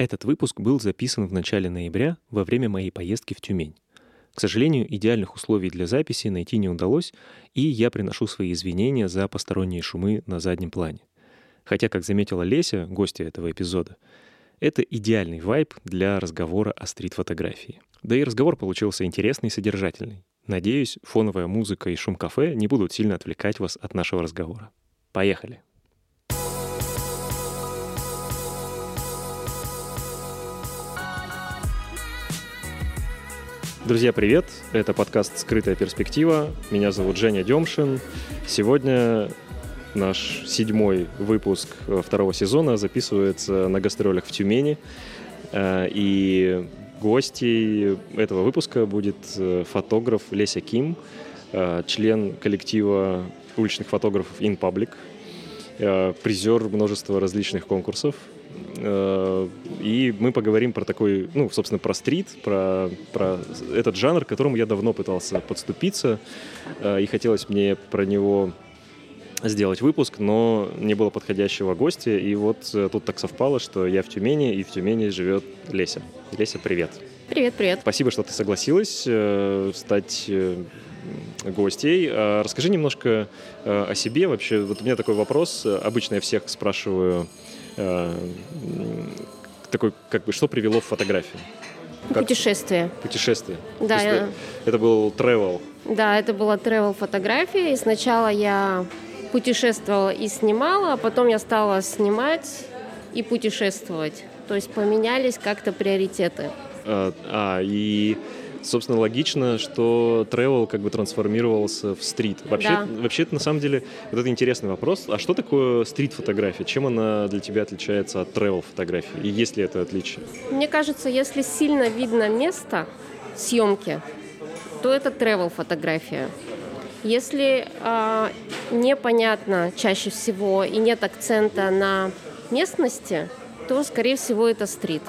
Этот выпуск был записан в начале ноября во время моей поездки в Тюмень. К сожалению, идеальных условий для записи найти не удалось, и я приношу свои извинения за посторонние шумы на заднем плане. Хотя, как заметила Леся, гостья этого эпизода, это идеальный вайб для разговора о стрит-фотографии. Да и разговор получился интересный и содержательный. Надеюсь, фоновая музыка и шум кафе не будут сильно отвлекать вас от нашего разговора. Поехали! Друзья, привет! Это подкаст «Скрытая перспектива». Меня зовут Женя Демшин. Сегодня наш седьмой выпуск второго сезона записывается на гастролях в Тюмени. Э, и гостей этого выпуска будет э, фотограф Леся Ким, э, член коллектива уличных фотографов In Public, призер множества различных конкурсов, Э, и мы поговорим про такой, ну, собственно, про стрит, про, про этот жанр, к которому я давно пытался подступиться, э, и хотелось мне про него сделать выпуск, но не было подходящего гостя, и вот э, тут так совпало, что я в Тюмени, и в Тюмени живет Леся. Леся, привет. Привет, привет. Спасибо, что ты согласилась стать гостей. А расскажи немножко о себе вообще. Вот у меня такой вопрос. Обычно я всех спрашиваю, Э, такой, как бы, что привело в фотографию? Как? Путешествие. Путешествие. Да. Я... Это был travel. Да, это была travel фотография. И сначала я путешествовала и снимала, а потом я стала снимать и путешествовать. То есть поменялись как-то приоритеты. А, а и собственно, логично, что travel как бы трансформировался в стрит. Вообще, да. вообще это на самом деле вот это интересный вопрос. А что такое стрит-фотография? Чем она для тебя отличается от travel фотографии? И есть ли это отличие? Мне кажется, если сильно видно место съемки, то это travel фотография. Если э, непонятно чаще всего и нет акцента на местности, то, скорее всего, это стрит.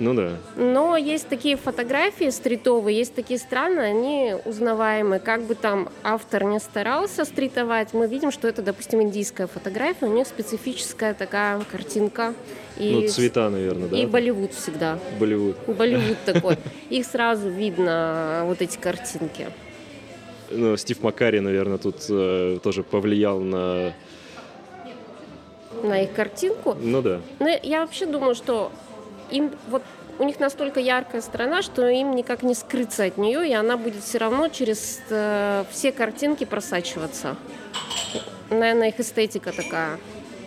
Ну да. Но есть такие фотографии стритовые, есть такие страны, они узнаваемые. Как бы там автор не старался стритовать, мы видим, что это, допустим, индийская фотография, у них специфическая такая картинка. И, ну, цвета, наверное, да? И Болливуд всегда. Болливуд. Болливуд такой. Их сразу видно, вот эти картинки. Ну, Стив Макари, наверное, тут э, тоже повлиял на... На их картинку? Ну да. Но я вообще думаю, что им вот у них настолько яркая страна, что им никак не скрыться от нее, и она будет все равно через э, все картинки просачиваться. Наверное, их эстетика такая.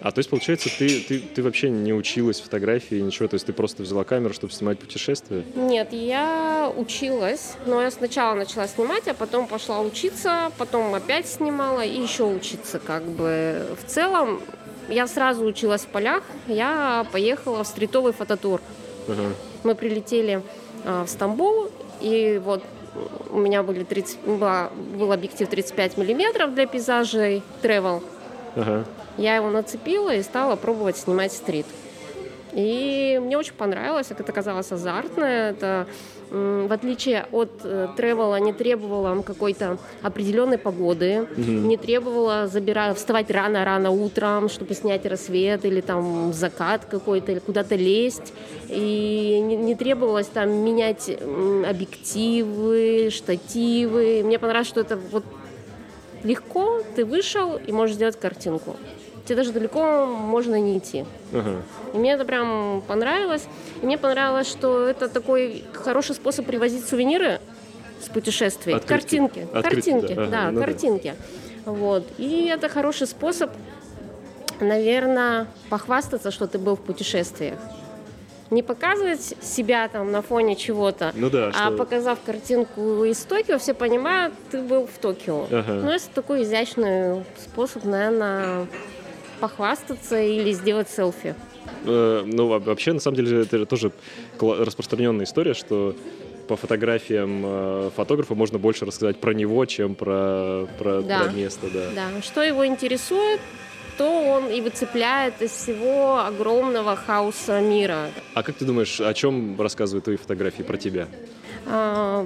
А то есть, получается, ты, ты, ты вообще не училась фотографии, ничего, то есть ты просто взяла камеру, чтобы снимать путешествия? Нет, я училась, но я сначала начала снимать, а потом пошла учиться, потом опять снимала и еще учиться как бы. В целом я сразу училась в полях, я поехала в стритовый фототур. Uh-huh. Мы прилетели э, в Стамбул, и вот у меня были 30, была, был объектив 35 миллиметров для пейзажей travel. Uh-huh. Я его нацепила и стала пробовать снимать стрит. И мне очень понравилось, это оказалось азартно, это в отличие от э, тревела не требовала какой-то определенной погоды, угу. не требовала забирать, вставать рано-рано утром, чтобы снять рассвет или там закат какой-то, или куда-то лезть. И не, не требовалось там менять объективы, штативы. Мне понравилось, что это вот легко, ты вышел и можешь сделать картинку тебе даже далеко можно не идти. Ага. И мне это прям понравилось. И мне понравилось, что это такой хороший способ привозить сувениры с путешествий. Открытки. Картинки. Открытки, картинки, да, ага, да ну картинки. Да. Вот. И это хороший способ, наверное, похвастаться, что ты был в путешествиях не показывать себя там на фоне чего-то, ну да, а что... показав картинку из Токио, все понимают, ты был в Токио. Ага. Ну, это такой изящный способ, наверное, похвастаться или сделать селфи? Э, ну, вообще, на самом деле, это тоже распространенная история, что по фотографиям э, фотографа можно больше рассказать про него, чем про, про, да. про место. Да. да, что его интересует, то он и выцепляет из всего огромного хаоса мира. А как ты думаешь, о чем рассказывают твои фотографии про тебя? А,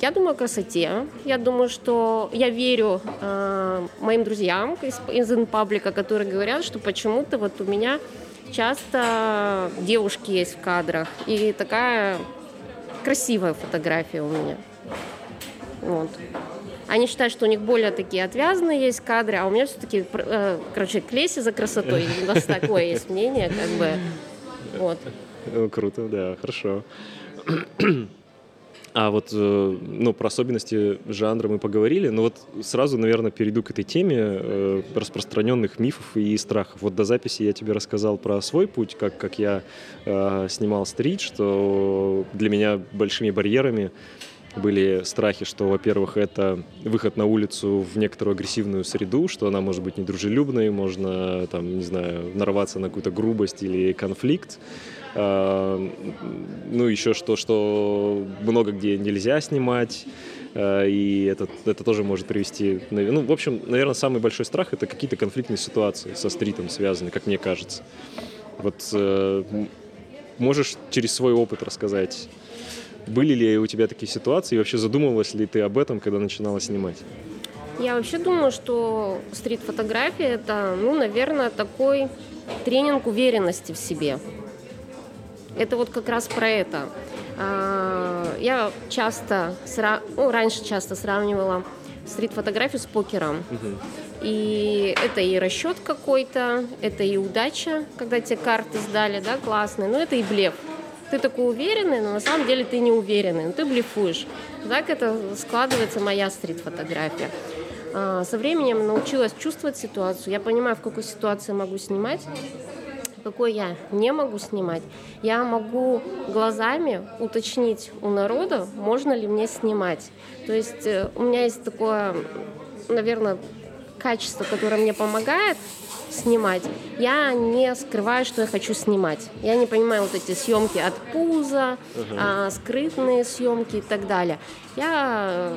я думаю о красоте. Я думаю, что я верю э, моим друзьям из, из инпаблика, которые говорят, что почему-то вот у меня часто девушки есть в кадрах. И такая красивая фотография у меня. Вот. Они считают, что у них более такие отвязанные есть кадры, а у меня все-таки, э, короче, к лесе за красотой. У нас такое есть мнение, как бы. Вот. Ну, круто, да, хорошо. А вот, э, ну, про особенности жанра мы поговорили, но вот сразу, наверное, перейду к этой теме э, распространенных мифов и страхов. Вот до записи я тебе рассказал про свой путь, как, как я э, снимал стрит, что для меня большими барьерами были страхи, что, во-первых, это выход на улицу в некоторую агрессивную среду, что она может быть недружелюбной, можно, там, не знаю, нарваться на какую-то грубость или конфликт. А, ну, еще что, что много где нельзя снимать, а, и это, это тоже может привести... Ну, в общем, наверное, самый большой страх — это какие-то конфликтные ситуации со стритом связаны, как мне кажется. Вот э, можешь через свой опыт рассказать, были ли у тебя такие ситуации, и вообще задумывалась ли ты об этом, когда начинала снимать? Я вообще думаю, что стрит-фотография — это, ну, наверное, такой тренинг уверенности в себе. Это вот как раз про это. А, я часто, ну, раньше часто сравнивала стрит-фотографию с покером. И это и расчет какой-то, это и удача, когда тебе карты сдали, да, классные, но это и блеф. Ты такой уверенный, но на самом деле ты не уверенный, но ты блефуешь. Так это складывается моя стрит-фотография. А, со временем научилась чувствовать ситуацию. Я понимаю, в какой ситуации могу снимать, какой я не могу снимать, я могу глазами уточнить у народа, можно ли мне снимать. То есть э, у меня есть такое, наверное, качество, которое мне помогает снимать, я не скрываю, что я хочу снимать. Я не понимаю вот эти съемки от пуза, uh-huh. а, скрытные съемки и так далее. Я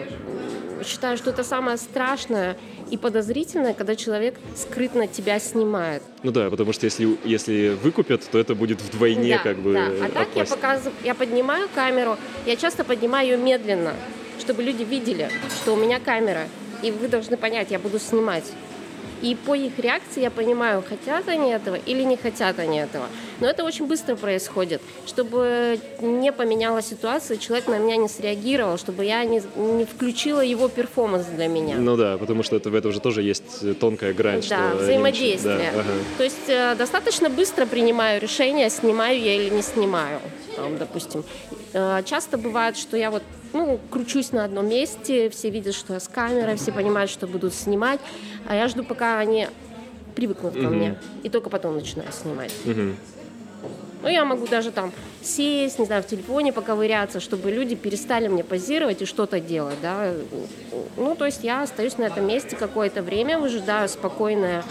э, считаю, что это самое страшное и подозрительное, когда человек скрытно тебя снимает. Ну да, потому что если, если выкупят, то это будет вдвойне да, как бы Да, а так я, показываю, я поднимаю камеру, я часто поднимаю ее медленно, чтобы люди видели, что у меня камера, и вы должны понять, я буду снимать. И по их реакции я понимаю, хотят они этого или не хотят они этого. Но это очень быстро происходит, чтобы не поменялась ситуация, человек на меня не среагировал, чтобы я не, не включила его перформанс для меня. Ну да, потому что это, в этом же тоже есть тонкая грань. Да, что взаимодействие. Да, ага. То есть э, достаточно быстро принимаю решение, снимаю я или не снимаю. Там, допустим. Э, часто бывает, что я вот ну, кручусь на одном месте, все видят, что я с камерой, все понимают, что будут снимать, а я жду, пока они привыкнут ко мне, и только потом начинаю снимать. Ну, я могу даже там сесть, не знаю, в телефоне поковыряться, чтобы люди перестали мне позировать и что-то делать, да. Ну, то есть я остаюсь на этом месте какое-то время, выжидаю спокойное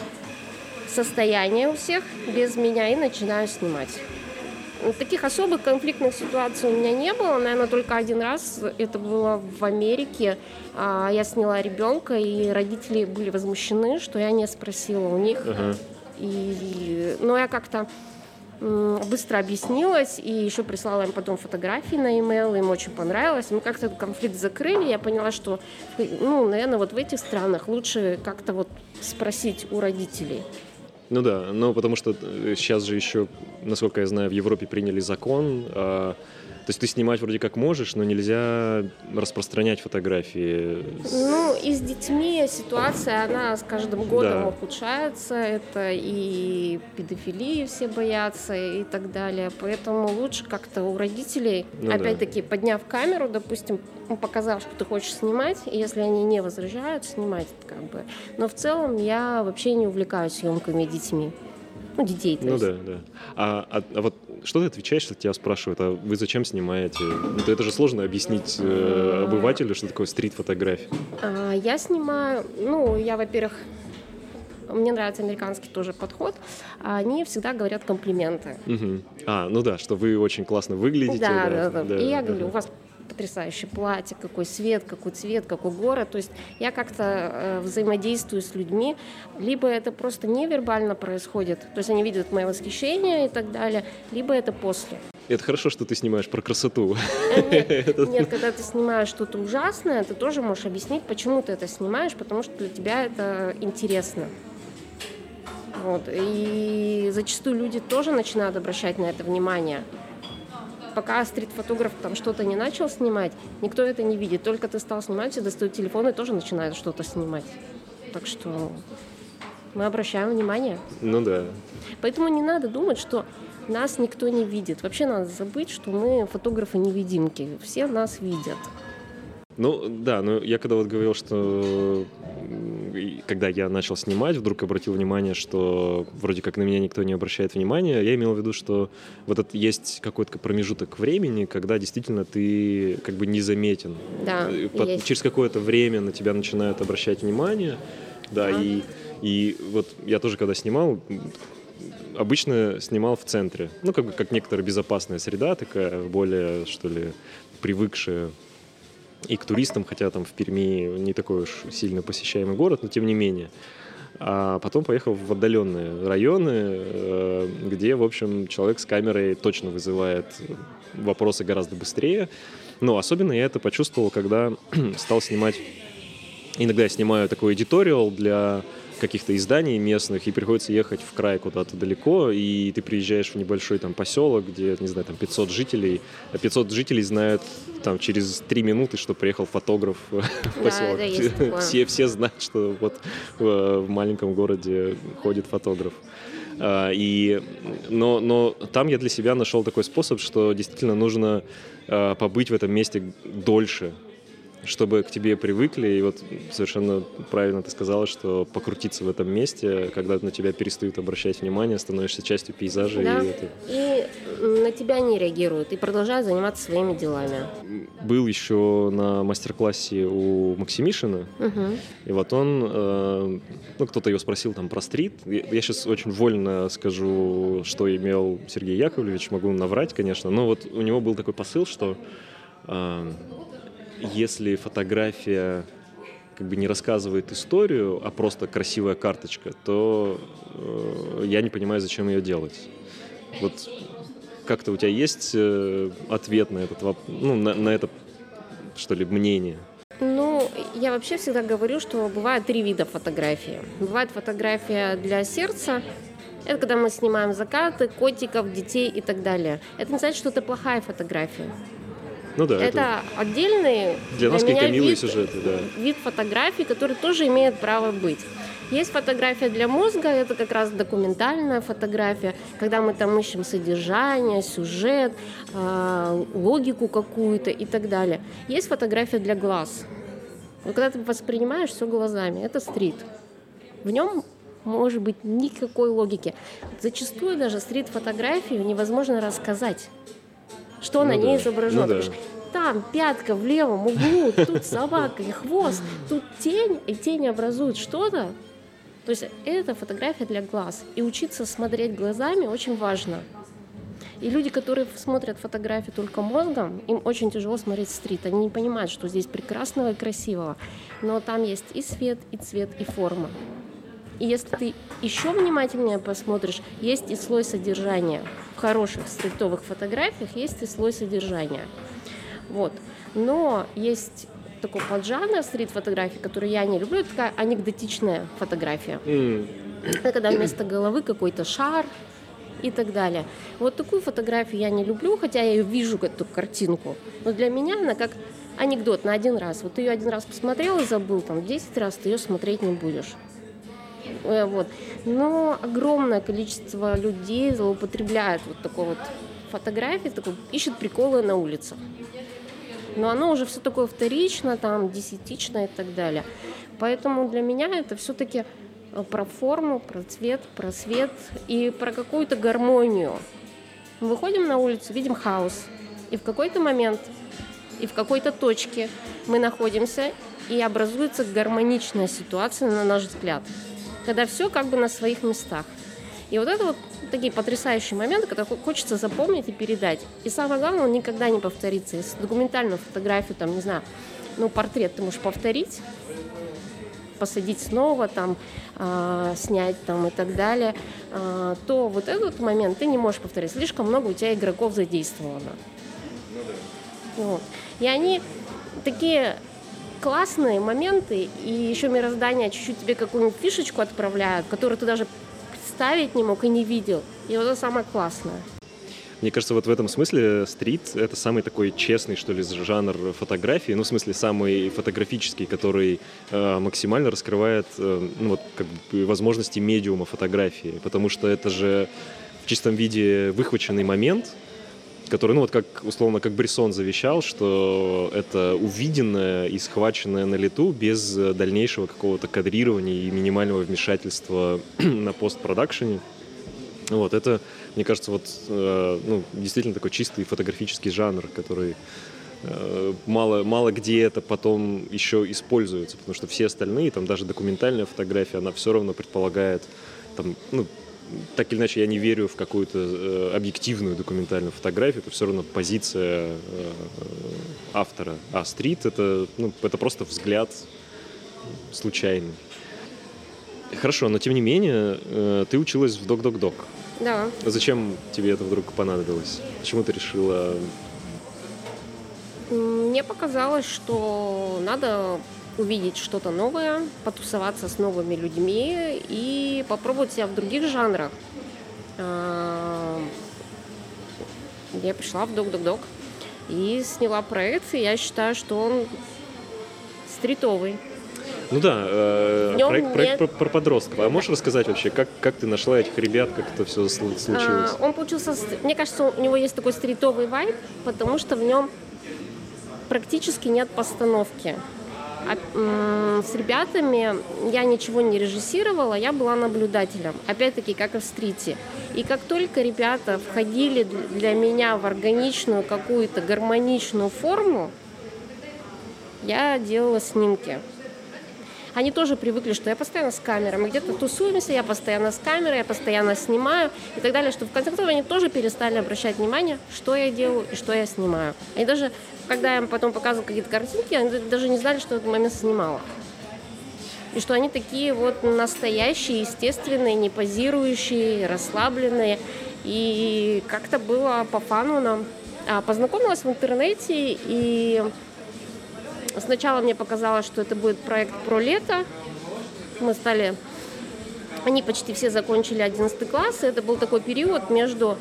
состояние у всех без меня и начинаю снимать. Таких особых конфликтных ситуаций у меня не было, наверное, только один раз. Это было в Америке. А, я сняла ребенка, и родители были возмущены, что я не спросила у них. Uh-huh. И, но я как-то быстро объяснилась и еще прислала им потом фотографии на e-mail, им очень понравилось. Мы как-то этот конфликт закрыли, я поняла, что, ну, наверное, вот в этих странах лучше как-то вот спросить у родителей. Ну да, но потому что сейчас же еще, насколько я знаю, в Европе приняли закон, а, то есть ты снимать вроде как можешь, но нельзя распространять фотографии. Ну и с детьми ситуация, она с каждым годом да. ухудшается. Это и педофилии все боятся и так далее. Поэтому лучше как-то у родителей, ну, опять-таки, да. подняв камеру, допустим, показав, что ты хочешь снимать, и если они не возражают, снимать как бы. Но в целом я вообще не увлекаюсь съемками детьми. Ну, детей, то Ну есть. да, да. А, а, а вот что ты отвечаешь, если тебя спрашивают, а вы зачем снимаете? Ну, это же сложно объяснить э, обывателю, что такое стрит-фотография. А, я снимаю, ну, я, во-первых, мне нравится американский тоже подход, они всегда говорят комплименты. Угу. А, ну да, что вы очень классно выглядите. Да, да, да. да. И я говорю, у вас потрясающее платье, какой свет, какой цвет, какой город. То есть я как-то э, взаимодействую с людьми, либо это просто невербально происходит, то есть они видят мое восхищение и так далее, либо это после. Это хорошо, что ты снимаешь про красоту. Нет, нет, когда ты снимаешь что-то ужасное, ты тоже можешь объяснить, почему ты это снимаешь, потому что для тебя это интересно. Вот. И зачастую люди тоже начинают обращать на это внимание. Пока стрит-фотограф там что-то не начал снимать, никто это не видит. Только ты стал снимать, все достают телефон и тоже начинают что-то снимать. Так что мы обращаем внимание. Ну да. Поэтому не надо думать, что нас никто не видит. Вообще надо забыть, что мы фотографы-невидимки. Все нас видят. Ну, да, но я когда вот говорил, что когда я начал снимать, вдруг обратил внимание, что вроде как на меня никто не обращает внимания, я имел в виду, что вот это есть какой-то промежуток времени, когда действительно ты как бы незаметен. Да, Под, есть. Через какое-то время на тебя начинают обращать внимание, да, да. и и вот я тоже когда снимал, обычно снимал в центре. Ну, как бы как некоторая безопасная среда, такая более, что ли, привыкшая и к туристам, хотя там в Перми не такой уж сильно посещаемый город, но тем не менее. А потом поехал в отдаленные районы, э, где, в общем, человек с камерой точно вызывает вопросы гораздо быстрее. Но особенно я это почувствовал, когда стал снимать... Иногда я снимаю такой эдиториал для каких-то изданий местных, и приходится ехать в край куда-то далеко, и ты приезжаешь в небольшой там поселок, где, не знаю, там 500 жителей, а 500 жителей знают там через 3 минуты, что приехал фотограф в поселок. Да, все, все знают, что вот в, в маленьком городе ходит фотограф. А, и, но, но там я для себя нашел такой способ, что действительно нужно а, побыть в этом месте дольше, чтобы к тебе привыкли. И вот совершенно правильно ты сказала, что покрутиться в этом месте, когда на тебя перестают обращать внимание, становишься частью пейзажа. Да. И, это... и на тебя не реагируют, и продолжают заниматься своими делами. Был еще на мастер-классе у Максимишина, угу. и вот он, э, ну, кто-то его спросил там про стрит. Я сейчас очень вольно скажу, что имел Сергей Яковлевич, могу наврать, конечно, но вот у него был такой посыл, что э, если фотография как бы не рассказывает историю, а просто красивая карточка, то э, я не понимаю, зачем ее делать. Вот как-то у тебя есть э, ответ на этот ну, на, на это, что ли, мнение? Ну, я вообще всегда говорю, что бывает три вида фотографии. Бывает фотография для сердца, это когда мы снимаем закаты, котиков, детей и так далее. Это не значит, что это плохая фотография. Ну да. Это, это отдельный для нас какие-то милые вид, сюжеты, да. Вид фотографий, который тоже имеет право быть. Есть фотография для мозга, это как раз документальная фотография, когда мы там ищем содержание, сюжет, э, логику какую-то и так далее. Есть фотография для глаз. Вот когда ты воспринимаешь все глазами, это стрит. В нем может быть никакой логики. Зачастую даже стрит-фотографию невозможно рассказать что ну на да. ней изображено. Ну, да. Там пятка в левом углу, тут собака и хвост, тут тень, и тень образует что-то. То есть это фотография для глаз. И учиться смотреть глазами очень важно. И люди, которые смотрят фотографии только мозгом, им очень тяжело смотреть стрит. Они не понимают, что здесь прекрасного и красивого. Но там есть и свет, и цвет, и форма. И если ты еще внимательнее посмотришь, есть и слой содержания. В хороших стритовых фотографиях есть и слой содержания. Вот. Но есть такой поджанр стрит-фотографии, который я не люблю, это такая анекдотичная фотография. Mm. Это когда вместо головы какой-то шар и так далее. Вот такую фотографию я не люблю, хотя я ее вижу, эту картинку. Но для меня она как анекдот на один раз. Вот ты ее один раз посмотрел и забыл, там 10 раз ты ее смотреть не будешь. Э, вот. Но огромное количество людей злоупотребляет вот такой вот фотографией, такой, ищет приколы на улице. Но оно уже все такое вторично, там, десятично и так далее. Поэтому для меня это все-таки э, про форму, про цвет, про свет и про какую-то гармонию. Мы выходим на улицу, видим хаос. И в какой-то момент, и в какой-то точке мы находимся, и образуется гармоничная ситуация, на наш взгляд когда все как бы на своих местах. И вот это вот такие потрясающие моменты, которые хочется запомнить и передать. И самое главное, он никогда не повторится. Если документальную фотографию, там, не знаю, ну, портрет ты можешь повторить, посадить снова, там, э, снять там и так далее, э, то вот этот момент ты не можешь повторить. Слишком много у тебя игроков задействовано. Вот. И они такие классные моменты, и еще мироздание чуть-чуть тебе какую-нибудь фишечку отправляют, которую ты даже представить не мог и не видел. И вот это самое классное. Мне кажется, вот в этом смысле стрит — это самый такой честный, что ли, жанр фотографии, ну, в смысле, самый фотографический, который э, максимально раскрывает, э, ну, вот, как бы, возможности медиума фотографии, потому что это же в чистом виде выхваченный момент, который, ну, вот как, условно, как Брисон завещал, что это увиденное и схваченное на лету без дальнейшего какого-то кадрирования и минимального вмешательства на постпродакшене. Вот, это мне кажется, вот э, ну, действительно такой чистый фотографический жанр, который э, мало, мало где это потом еще используется, потому что все остальные, там даже документальная фотография, она все равно предполагает, там, ну, так или иначе, я не верю в какую-то э, объективную документальную фотографию, это все равно позиция э, автора. А стрит это, ну, это просто взгляд случайный. Хорошо, но тем не менее, э, ты училась в док-док-док. Да. Зачем тебе это вдруг понадобилось? Почему ты решила? Мне показалось, что надо увидеть что-то новое, потусоваться с новыми людьми и попробовать себя в других жанрах. А, я пришла в Док-Док-Док и сняла проект, и я считаю, что он стритовый. Ну да, э, проект, проект про, про подростков. А можешь рассказать вообще, как, как ты нашла этих ребят, как это все случилось? А, он получился, мне кажется, у него есть такой стритовый вайб, потому что в нем практически нет постановки. С ребятами я ничего не режиссировала, я была наблюдателем. Опять-таки, как и в стрите. И как только ребята входили для меня в органичную какую-то гармоничную форму, я делала снимки они тоже привыкли, что я постоянно с камерой, мы где-то тусуемся, я постоянно с камерой, я постоянно снимаю и так далее, что в конце концов они тоже перестали обращать внимание, что я делаю и что я снимаю. Они даже, когда я им потом показывала какие-то картинки, они даже не знали, что этот момент снимала. И что они такие вот настоящие, естественные, не позирующие, расслабленные. И как-то было по фану нам. А, познакомилась в интернете и Сначала мне показалось, что это будет проект про лето. Мы стали... Они почти все закончили 11 класс. И это был такой период между...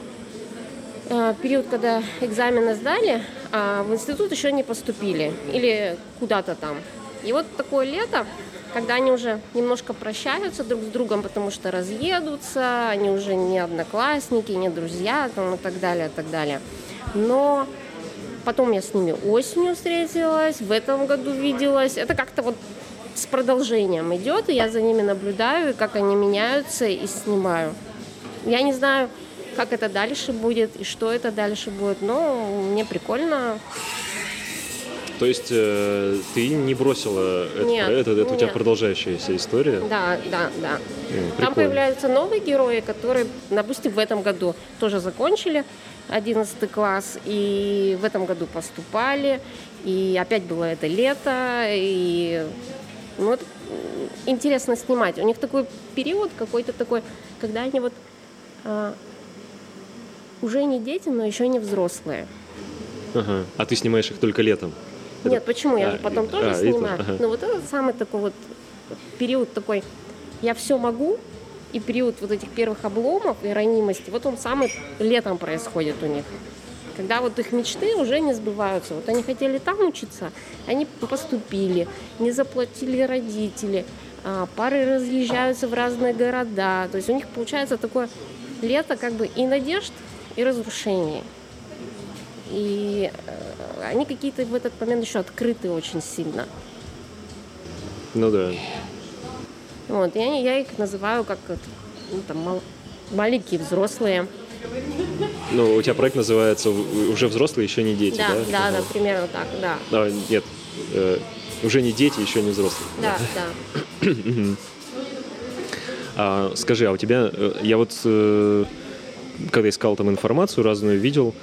Э, период, когда экзамены сдали, а в институт еще не поступили. Или куда-то там. И вот такое лето, когда они уже немножко прощаются друг с другом, потому что разъедутся, они уже не одноклассники, не друзья там, и так далее, и так далее. Но Потом я с ними осенью встретилась, в этом году виделась. Это как-то вот с продолжением идет, и я за ними наблюдаю, как они меняются и снимаю. Я не знаю, как это дальше будет и что это дальше будет, но мне прикольно. То есть э, ты не бросила нет, это, это, это у тебя продолжающаяся история? Да, да, да. Mm, Там появляются новые герои, которые, допустим, в этом году тоже закончили 11 класс, и в этом году поступали, и опять было это лето, и ну, это интересно снимать. У них такой период какой-то такой, когда они вот а, уже не дети, но еще не взрослые. Ага. А ты снимаешь их только летом? Нет, почему? Я а, же потом тоже а, снимаю. Ага. Но вот это самый такой вот период такой, я все могу, и период вот этих первых обломов и ранимости, вот он самый летом происходит у них. Когда вот их мечты уже не сбываются. Вот они хотели там учиться, они поступили, не заплатили родители, а, пары разъезжаются в разные города. То есть у них получается такое лето как бы и надежд, и разрушений. И э, они какие-то в этот момент еще открыты очень сильно. Ну да. Вот, я, я их называю как ну, там, мал, маленькие взрослые. Ну, у тебя проект называется «Уже взрослые, еще не дети», да? Да, да, да, примерно так, да. А, нет, э, уже не дети, еще не взрослые. Да, да. а, скажи, а у тебя, э, я вот, э, когда искал там информацию разную, видел,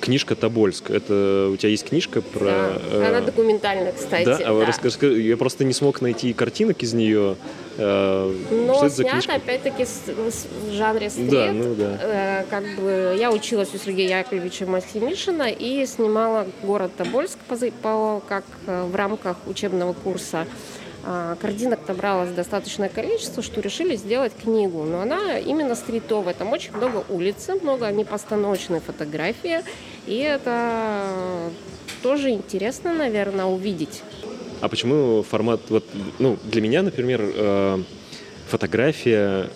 книжка Тобольск. Это у тебя есть книжка про... Да, э, она документальная, кстати. Да? А да. Расскажи, я просто не смог найти картинок из нее. Э, Но снято, опять-таки, в жанре стрит. Да, ну да. Э, как бы я училась у Сергея Яковлевича Максимишина и снимала город Тобольск по, по, как в рамках учебного курса. а, картинок набралось достаточное количество, что решили сделать книгу. Но она именно стритовая. Там очень много улицы, много непостановочной фотографии. И это тоже интересно, наверное, увидеть. А почему формат... Вот, ну, для меня, например, э, фотография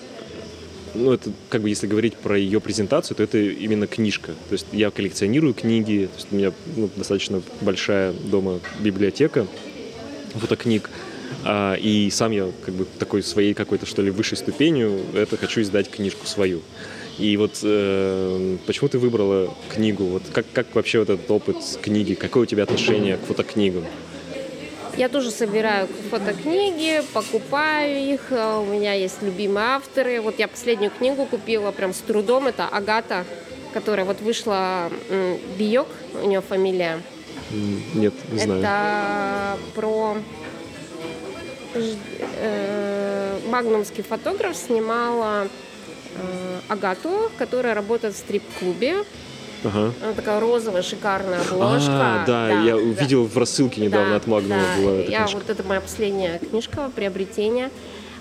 ну, это как бы если говорить про ее презентацию, то это именно книжка. То есть я коллекционирую книги, то есть у меня ну, достаточно большая дома библиотека фотокниг. А, и сам я как бы такой своей какой-то что ли высшей ступенью это хочу издать книжку свою. И вот э, почему ты выбрала книгу? Вот как, как вообще вот этот опыт книги? Какое у тебя отношение к фотокнигам? Я тоже собираю фотокниги, покупаю их. А, у меня есть любимые авторы. Вот я последнюю книгу купила прям с трудом. Это Агата, которая вот вышла Биок, у нее фамилия. Нет, не знаю. Это про э, магнумский фотограф снимала э, Агату, которая работает в стрип-клубе. Ага. Она такая розовая, шикарная обложка. А, да, да я увидел в рассылке недавно да, от Магнума да. была эта я, книжка. Вот это моя последняя книжка, приобретение.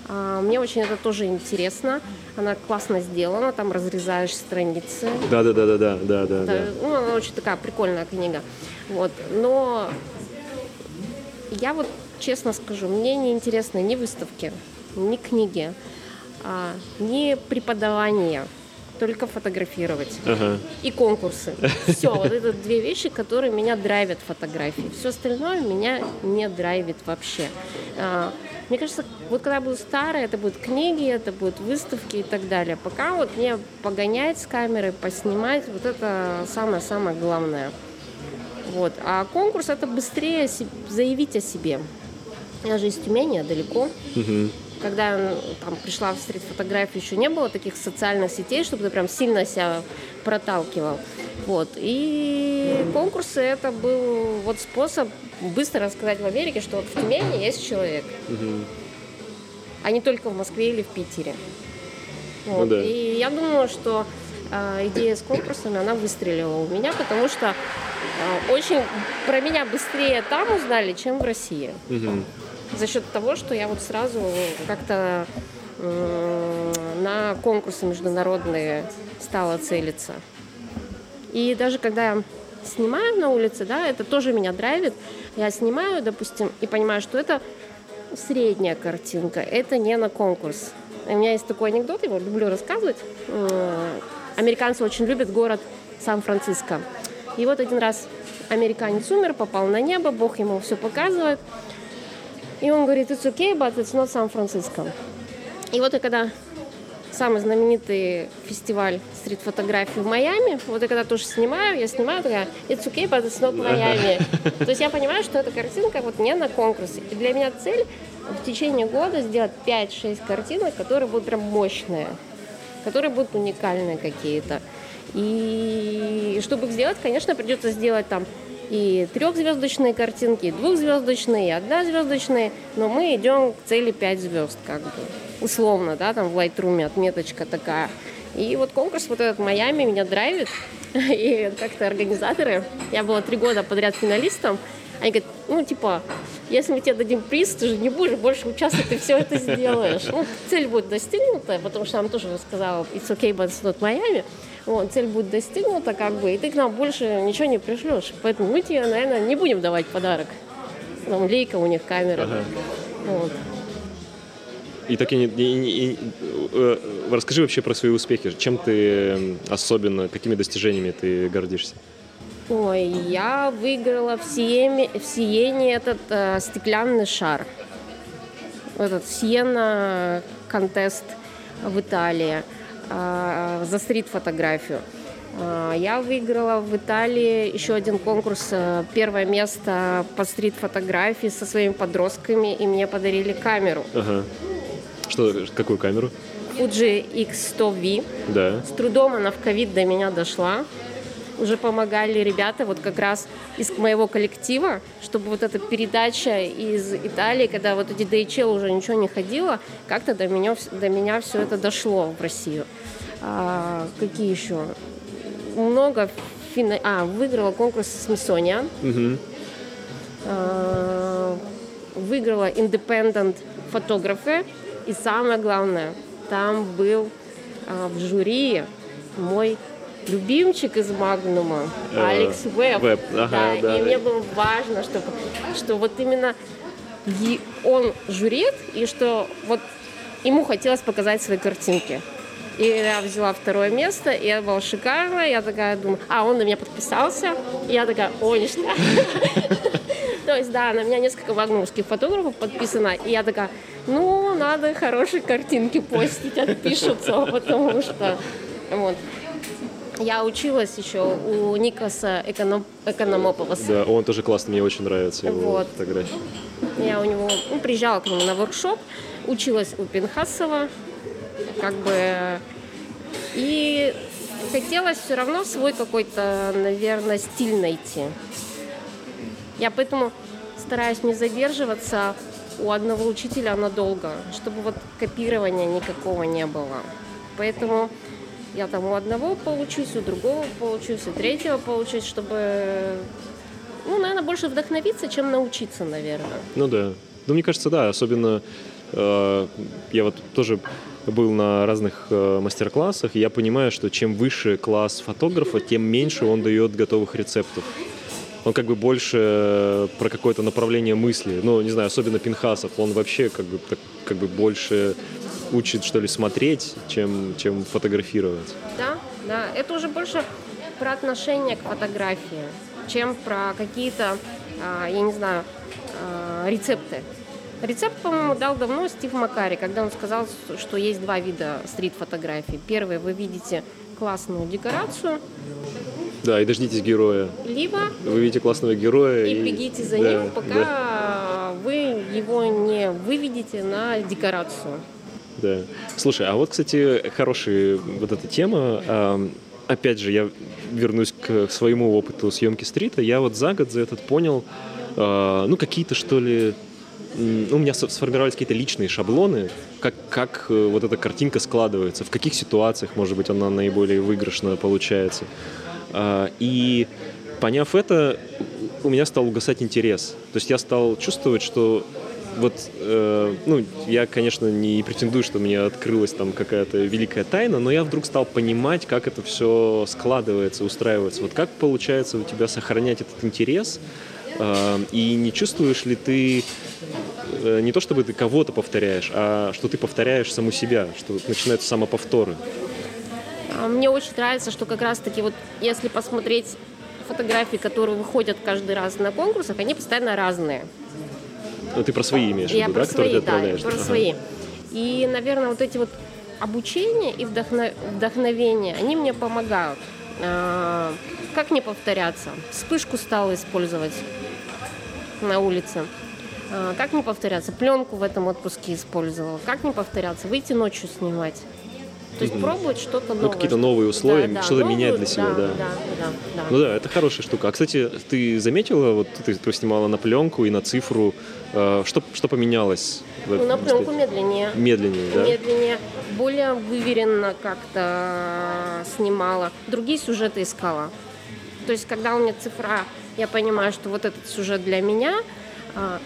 А, мне очень это тоже интересно. Она классно сделана, там разрезаешь страницы. Да, да, да, да, да, да, да. да. Ну, она очень такая прикольная книга. Вот. Но я вот честно скажу, мне не интересны ни выставки, ни книги, а, ни преподавание только фотографировать. Ага. И конкурсы. Все, вот это две вещи, которые меня драйвят фотографии. Все остальное меня не драйвит вообще. А, мне кажется, вот когда я буду старая, это будут книги, это будут выставки и так далее. Пока вот мне погонять с камерой, поснимать, вот это самое-самое главное. Вот. А конкурс это быстрее заявить о себе. Я же из Тюмени, я далеко. Угу. Когда я там, пришла в стрит-фотографию, еще не было таких социальных сетей, чтобы ты прям сильно себя проталкивал. Вот. И конкурсы это был вот способ быстро рассказать в Америке, что вот в Тюмени есть человек. Угу. А не только в Москве или в Питере. Ну вот. Ну, да. И я думаю, что э, идея с конкурсами, она выстрелила у меня, потому что э, очень про меня быстрее там узнали, чем в России. Угу за счет того, что я вот сразу как-то на конкурсы международные стала целиться. И даже когда я снимаю на улице, да, это тоже меня драйвит. Я снимаю, допустим, и понимаю, что это средняя картинка, это не на конкурс. У меня есть такой анекдот, его люблю рассказывать. Американцы очень любят город Сан-Франциско. И вот один раз американец умер, попал на небо, Бог ему все показывает. И он говорит, it's okay, but it's not San Francisco. И вот и когда самый знаменитый фестиваль стрит-фотографии в Майами. Вот я когда тоже снимаю, я снимаю, такая, it's okay, but it's not Miami. То есть я понимаю, что эта картинка вот не на конкурсе. И для меня цель в течение года сделать 5-6 картинок, которые будут прям мощные, которые будут уникальные какие-то. И чтобы их сделать, конечно, придется сделать там и трехзвездочные картинки, и двухзвездочные, и однозвездочные, но мы идем к цели 5 звезд, как бы, условно, да, там в Lightroom отметочка такая. И вот конкурс вот этот Майами меня драйвит, и как-то организаторы, я была три года подряд финалистом, они говорят, ну, типа, если мы тебе дадим приз, ты же не будешь больше участвовать, ты все это сделаешь. Ну, цель будет достигнута, потому что нам тоже сказала, it's okay, but it's not Miami. Вот, цель будет достигнута, как бы, и ты к нам больше ничего не пришлешь. Поэтому мы тебе, наверное, не будем давать подарок. Там лейка у них камера. Ага. Вот. И так и, и, и, и, э, расскажи вообще про свои успехи. Чем ты особенно, какими достижениями ты гордишься? Ой, я выиграла в Сиене, в Сиене этот э, стеклянный шар. Этот Сиена контест в Италии. А, за стрит-фотографию. А, я выиграла в Италии еще один конкурс, э, первое место по стрит-фотографии со своими подростками, и мне подарили камеру. Ага. Что, какую камеру? Fuji X100V. Да. С трудом она в ковид до меня дошла уже помогали ребята вот как раз из моего коллектива, чтобы вот эта передача из Италии, когда вот эти DHL уже ничего не ходило, как-то до меня, до меня все это дошло в Россию. А, какие еще? Много фина... А, выиграла конкурс Смисония. Угу. А, выиграла Independent фотографы. И самое главное, там был а, в жюри мой любимчик из Магнума, Э, Алекс Веб. Веб, ага, да, да. И мне было важно, чтобы, что вот именно и он журит, и что вот ему хотелось показать свои картинки. И я взяла второе место, и это было шикарно. Я такая думаю, а он на меня подписался. И я такая, ой, ништяк. То есть, да, на меня несколько вагнумских фотографов подписано. И я такая, ну, надо хорошие картинки постить, отпишутся, потому что... Вот. Я училась еще у Никаса Эконом- Экономополоса. Да, он тоже классный, мне очень нравятся его Вот. фотографии. Я у него ну, приезжала к нему на воркшоп, училась у Пинхасова, как бы, и хотелось все равно свой какой-то, наверное, стиль найти. Я поэтому стараюсь не задерживаться у одного учителя надолго, чтобы вот копирования никакого не было. Поэтому я там у одного поучусь, у другого поучусь, у третьего поучусь, чтобы, ну, наверное, больше вдохновиться, чем научиться, наверное. Ну да. Ну, мне кажется, да, особенно э, я вот тоже был на разных э, мастер-классах, и я понимаю, что чем выше класс фотографа, тем меньше он дает готовых рецептов. Он как бы больше э, про какое-то направление мысли. Ну, не знаю, особенно Пинхасов. Он вообще как бы, так- как бы больше учит, что ли, смотреть, чем, чем фотографировать. Да, да, это уже больше про отношение к фотографии, чем про какие-то, а, я не знаю, а, рецепты. Рецепт, по-моему, дал давно Стив Макари, когда он сказал, что есть два вида стрит-фотографий. Первый, вы видите классную декорацию, Да, и дождитесь героя. либо Вы видите классного героя. и бегите за да, ним, пока да. вы его не выведете на декорацию. Да. Слушай, а вот, кстати, хорошая вот эта тема. Опять же, я вернусь к своему опыту съемки стрита. Я вот за год за этот понял, а, ну, какие-то, что ли, ну, у меня сформировались какие-то личные шаблоны, как, как э, вот эта картинка складывается, в каких ситуациях, может быть, она наиболее выигрышно получается. А, И поняв это, у меня стал угасать интерес. То есть я стал чувствовать, что вот, э, ну, я, конечно, не претендую, что мне открылась там какая-то великая тайна, но я вдруг стал понимать, как это все складывается, устраивается. Вот как получается у тебя сохранять этот интерес, э, и не чувствуешь ли ты э, не то чтобы ты кого-то повторяешь, а что ты повторяешь саму себя, что начинаются самоповторы. А Мне очень нравится, что как раз-таки вот если посмотреть фотографии, которые выходят каждый раз на конкурсах, они постоянно разные. Ну, ты про свои имеешь в виду, про да, которые свои, ты да, отправляешь? про Ага. свои. И, наверное, вот эти вот обучение и вдохно- вдохновение, они мне помогают. А, Как не повторяться? Вспышку стала использовать на улице. А, Как не повторяться? Пленку в этом отпуске использовала. Как не повторяться? Выйти ночью снимать. То есть пробовать что-то новое. Ну, какие-то новые условия, Да, да, что-то новую- менять для себя, да. Да, да, да. да. Ну да, это хорошая штука. А, кстати, ты заметила, вот ты снимала на пленку и на цифру, э, что, что поменялось? в Ну, на пленку медленнее. Медленнее, да? медленнее, более выверенно как-то снимала, другие сюжеты искала. То есть, когда у меня цифра, я понимаю, что вот этот сюжет для меня, а,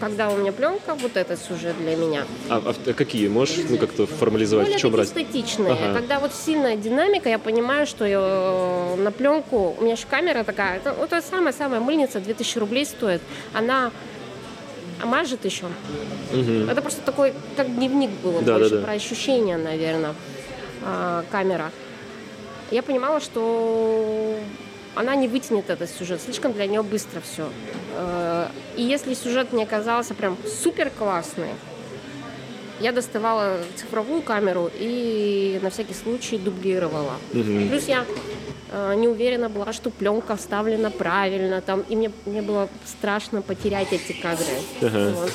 когда у меня пленка, вот этот сюжет для меня. А, а какие? Можешь ну, как-то формализовать? Более в чем разница? статичные. Ага. Когда вот сильная динамика, я понимаю, что я, на пленку, у меня еще камера такая, это вот та самая-самая мыльница, 2000 рублей стоит. Она мажет еще. Мгм. Это просто такой, как дневник было, Да, больше да, да. про ощущения, наверное, камера. Я понимала, что она не вытянет этот сюжет, слишком для нее быстро все. И если сюжет не оказался прям супер классный, я доставала цифровую камеру и на всякий случай дублировала. Мгм. Плюс я э, не уверена была, что пленка вставлена правильно, там, и мне, мне было страшно потерять эти кадры. Ага. Вот.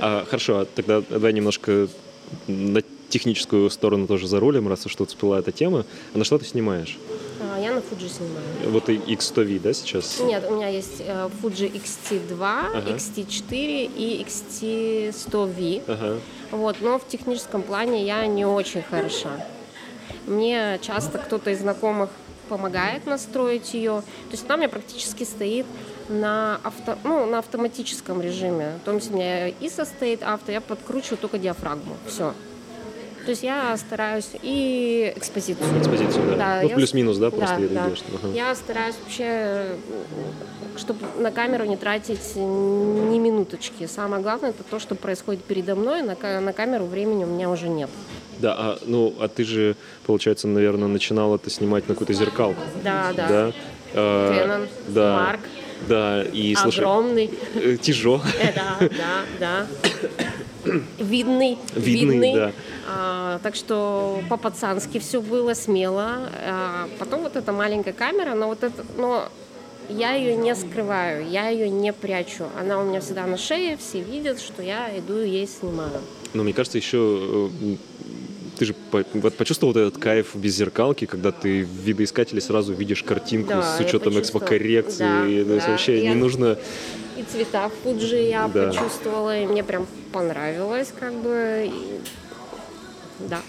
А, хорошо, а тогда давай немножко на техническую сторону тоже за рулем, раз уж тут всплыла эта тема. А на что ты снимаешь? А, Я на Fuji снимаю. Вот и X100V, да, сейчас? Нет, у меня есть э, Fuji XT2, Ага. XT4 и XT100V. Ага. Вот, но в техническом плане я не очень хороша. Мне часто кто-то из знакомых помогает настроить ее. То есть она у меня практически стоит на, авто, ну, на автоматическом режиме. То есть у меня ISO стоит авто, я подкручиваю только диафрагму. Все. То есть я стараюсь и экспозицию. Экспозицию, да. да ну, плюс-минус, да, просто да, да. Ага. Я стараюсь вообще, чтобы на камеру не тратить ни минуточки. Самое главное, это то, что происходит передо мной, на, на камеру времени у меня уже нет. Да, а, ну, а ты же, получается, наверное, начинала это снимать на какую-то зеркалку. Да, да. Да? Canon, да. Mark. Да, и слушай... Огромный. Э, тяжелый. Э, да, да, да. Видный. Видный, видный. да. А, так что по-пацански все было смело. А, потом вот эта маленькая камера, но вот это, но я ее не скрываю, я ее не прячу. Она у меня всегда на шее, все видят, что я иду и ей снимаю. Но мне кажется, еще э, ты же вот почувствовал вот этот кайф без зеркалки, когда ты в видоискателе сразу видишь картинку да, с учетом экспокоррекции. Да, да, да. вообще я... не нужно и цвета в Фуджи я да. почувствовала, и мне прям понравилось, как бы. И... Да.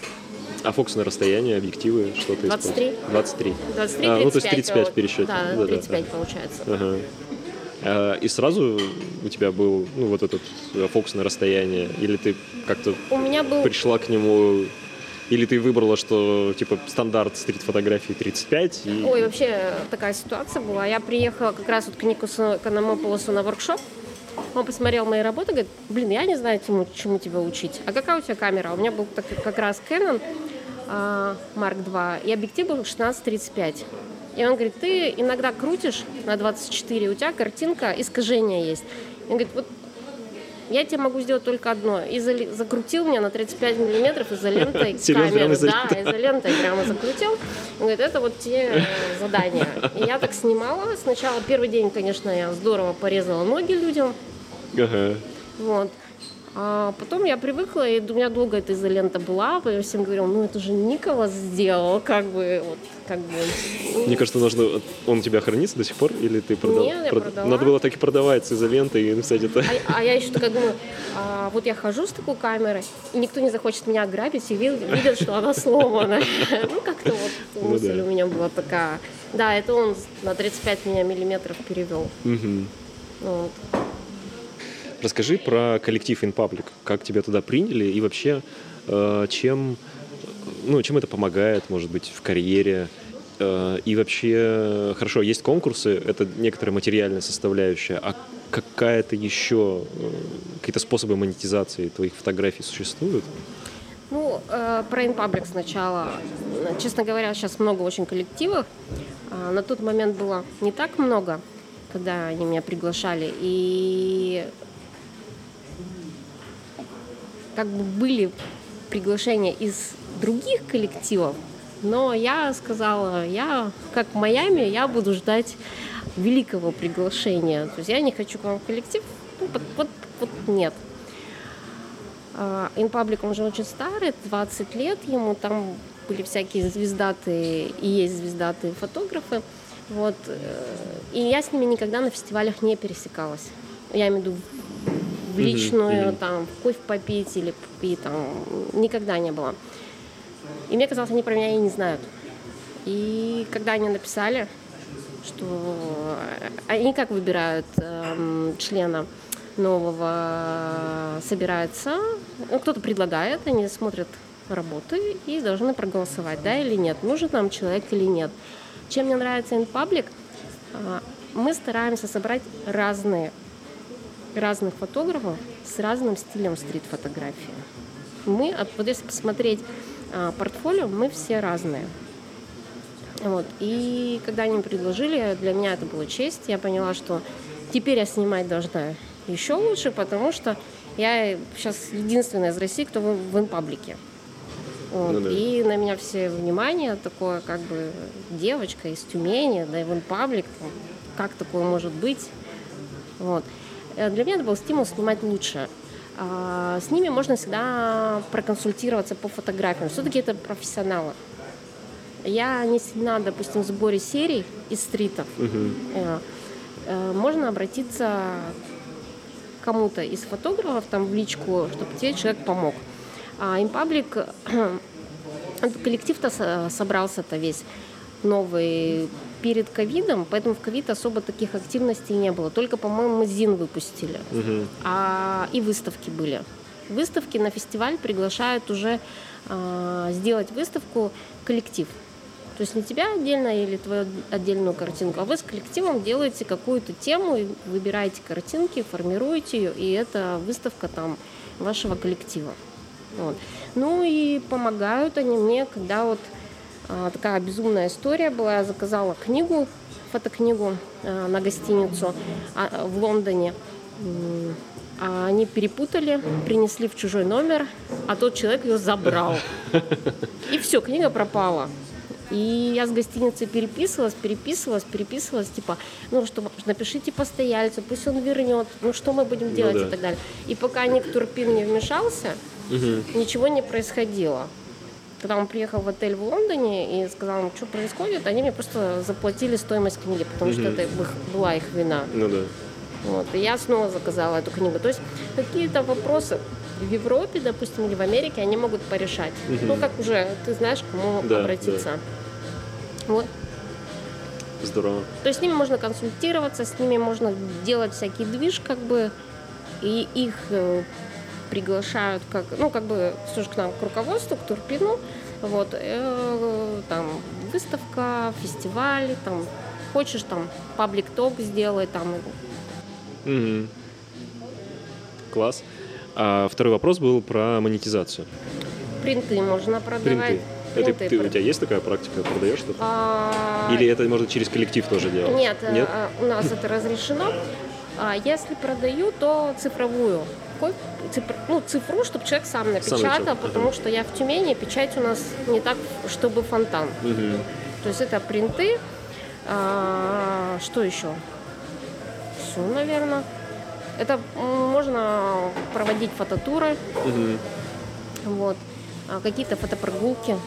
А фокусное расстояние, объективы, что ты 23. 23. 23, а, 35. Ну, то есть 35 в пересчете. Да, 35 да, получается. Ага. А, и сразу у тебя был ну, вот этот фокусное расстояние? Или ты как-то у меня был... пришла к нему или ты выбрала, что типа стандарт стрит-фотографии 35? И... Ой, вообще такая ситуация была. Я приехала как раз вот к Никусу Канамополосу на воркшоп. Он посмотрел мои работы, говорит, блин, я не знаю, чему, чему тебя учить. А какая у тебя камера? У меня был так, как раз Canon uh, Mark II, и объектив был 16-35. И он говорит, ты иногда крутишь на 24, у тебя картинка, искажение есть. Он говорит, вот я тебе могу сделать только одно. Изоли... Закрутил меня на 35 миллиметров изолентой камеры. Да, изолентой прямо закрутил. Он говорит, это вот те задания. И я так снимала. Сначала первый день, конечно, я здорово порезала ноги людям. Ага. Вот. А потом я привыкла, и у меня долго эта изолента была, я всем говорила, ну это же Николас сделал, как бы, вот, как бы. Мне кажется, нужно, он у тебя хранится до сих пор, или ты продал? Нет, я Прод... продала. Надо было так и продавать с изолентой и написать это. А, а я еще такая думаю, а, вот я хожу с такой камерой, и никто не захочет меня ограбить, и видят, видят что она сломана. Ну, как-то вот ну мысль у меня была такая. Да, это он на 35 меня миллиметров перевел. Вот. Расскажи про коллектив InPublic, как тебя туда приняли и вообще э, чем, ну, чем это помогает, может быть, в карьере. Э, и вообще, хорошо, есть конкурсы, это некоторая материальная составляющая, а какая-то еще, э, какие-то способы монетизации твоих фотографий существуют? Ну, э, про InPublic сначала. Честно говоря, сейчас много очень коллективов. Э, на тот момент было не так много, когда они меня приглашали. И как бы были приглашения из других коллективов, но я сказала, я как в Майами, я буду ждать великого приглашения. То есть я не хочу к вам в коллектив, ну, вот, вот, вот нет. InPublic, он же очень старый, 20 лет ему, там были всякие звездатые, и есть звездатые фотографы. Вот. Э, и я с ними никогда на фестивалях не пересекалась. Я имею в виду в личную, mm-hmm. там, кофе попить или попить, там, никогда не было. И мне казалось, они про меня и не знают. И когда они написали, что они как выбирают э, члена нового, собирается, ну, кто-то предлагает, они смотрят работы и должны проголосовать, да или нет, нужен нам человек или нет. Чем мне нравится InPublic, э, мы стараемся собрать разные разных фотографов с разным стилем стрит-фотографии. Мы, вот если посмотреть а, портфолио, мы все разные. Вот. И когда они предложили, для меня это была честь. Я поняла, что теперь я снимать должна еще лучше, потому что я сейчас единственная из России, кто в, в инпаблике. Вот. Ну, да. И на меня все внимание такое, как бы девочка из Тюмени, да и в инпаблик, как такое может быть. Вот. Э, для меня это был стимул снимать лучше. А, с ними можно всегда проконсультироваться по фотографиям. Все-таки это профессионалы. Я не сильна, допустим, в сборе серий из стритов. Угу. Можно обратиться к кому-то из фотографов там в личку, чтобы тебе человек помог. А импаблик, коллектив-то собрался-то весь. новый перед ковидом, поэтому в ковид особо таких активностей не было. Только, по-моему, ЗИН выпустили. Мгм. А, и выставки были. Выставки на фестиваль приглашают уже а, сделать выставку коллектив. То есть не тебя отдельно или твою отдельную картинку, а вы с коллективом делаете какую-то тему, выбираете картинки, формируете ее, и это выставка там вашего коллектива. Вот. Ну и помогают они мне, когда вот такая безумная история была, я заказала книгу, фотокнигу а, на гостиницу а, в Лондоне. А они перепутали, принесли в чужой номер, а тот человек ее забрал. И все, книга пропала. И я с гостиницей переписывалась, переписывалась, переписывалась, типа, ну что, напишите постояльцу, пусть он вернет, ну что мы будем делать да. и так далее. И пока никто Турпин не вмешался, Мгм. ничего не происходило. Когда он приехал в отель в Лондоне и сказал им, что происходит, они мне просто заплатили стоимость книги, потому что это была их вина. Ну да. Вот. И я снова заказала эту книгу. То есть какие-то вопросы в Европе, допустим, или в Америке они могут порешать. Мгм. Ну, как уже ты знаешь, к кому Да, обратиться. Вот. Здорово. То есть с ними можно консультироваться, с ними можно делать всякий движ, как бы, и их э, приглашают как, ну, как бы, слушай, к нам, к руководству, к Турпину, вот, э, там, выставка, фестиваль, там, хочешь, там, паблик-ток сделай, там, Мгм. Класс. А второй вопрос был про монетизацию. принты можно продавать. Принты. Это ты- у тебя есть такая практика? Продаешь что-то? А, Или это можно через коллектив тоже делать? Нет, э, Нет? э, у нас это разрешено. А Если продаю, то цифровую. Ко- цифр- Ну, цифру, чтобы человек сам напечатал, напечатал, потому что я в Тюмени, печать у нас не так, чтобы фонтан. Мгм. То есть это принты. А, что еще? Все, наверное. Это можно проводить фототуры, Мгм. вот, а, какие-то фотопрогулки,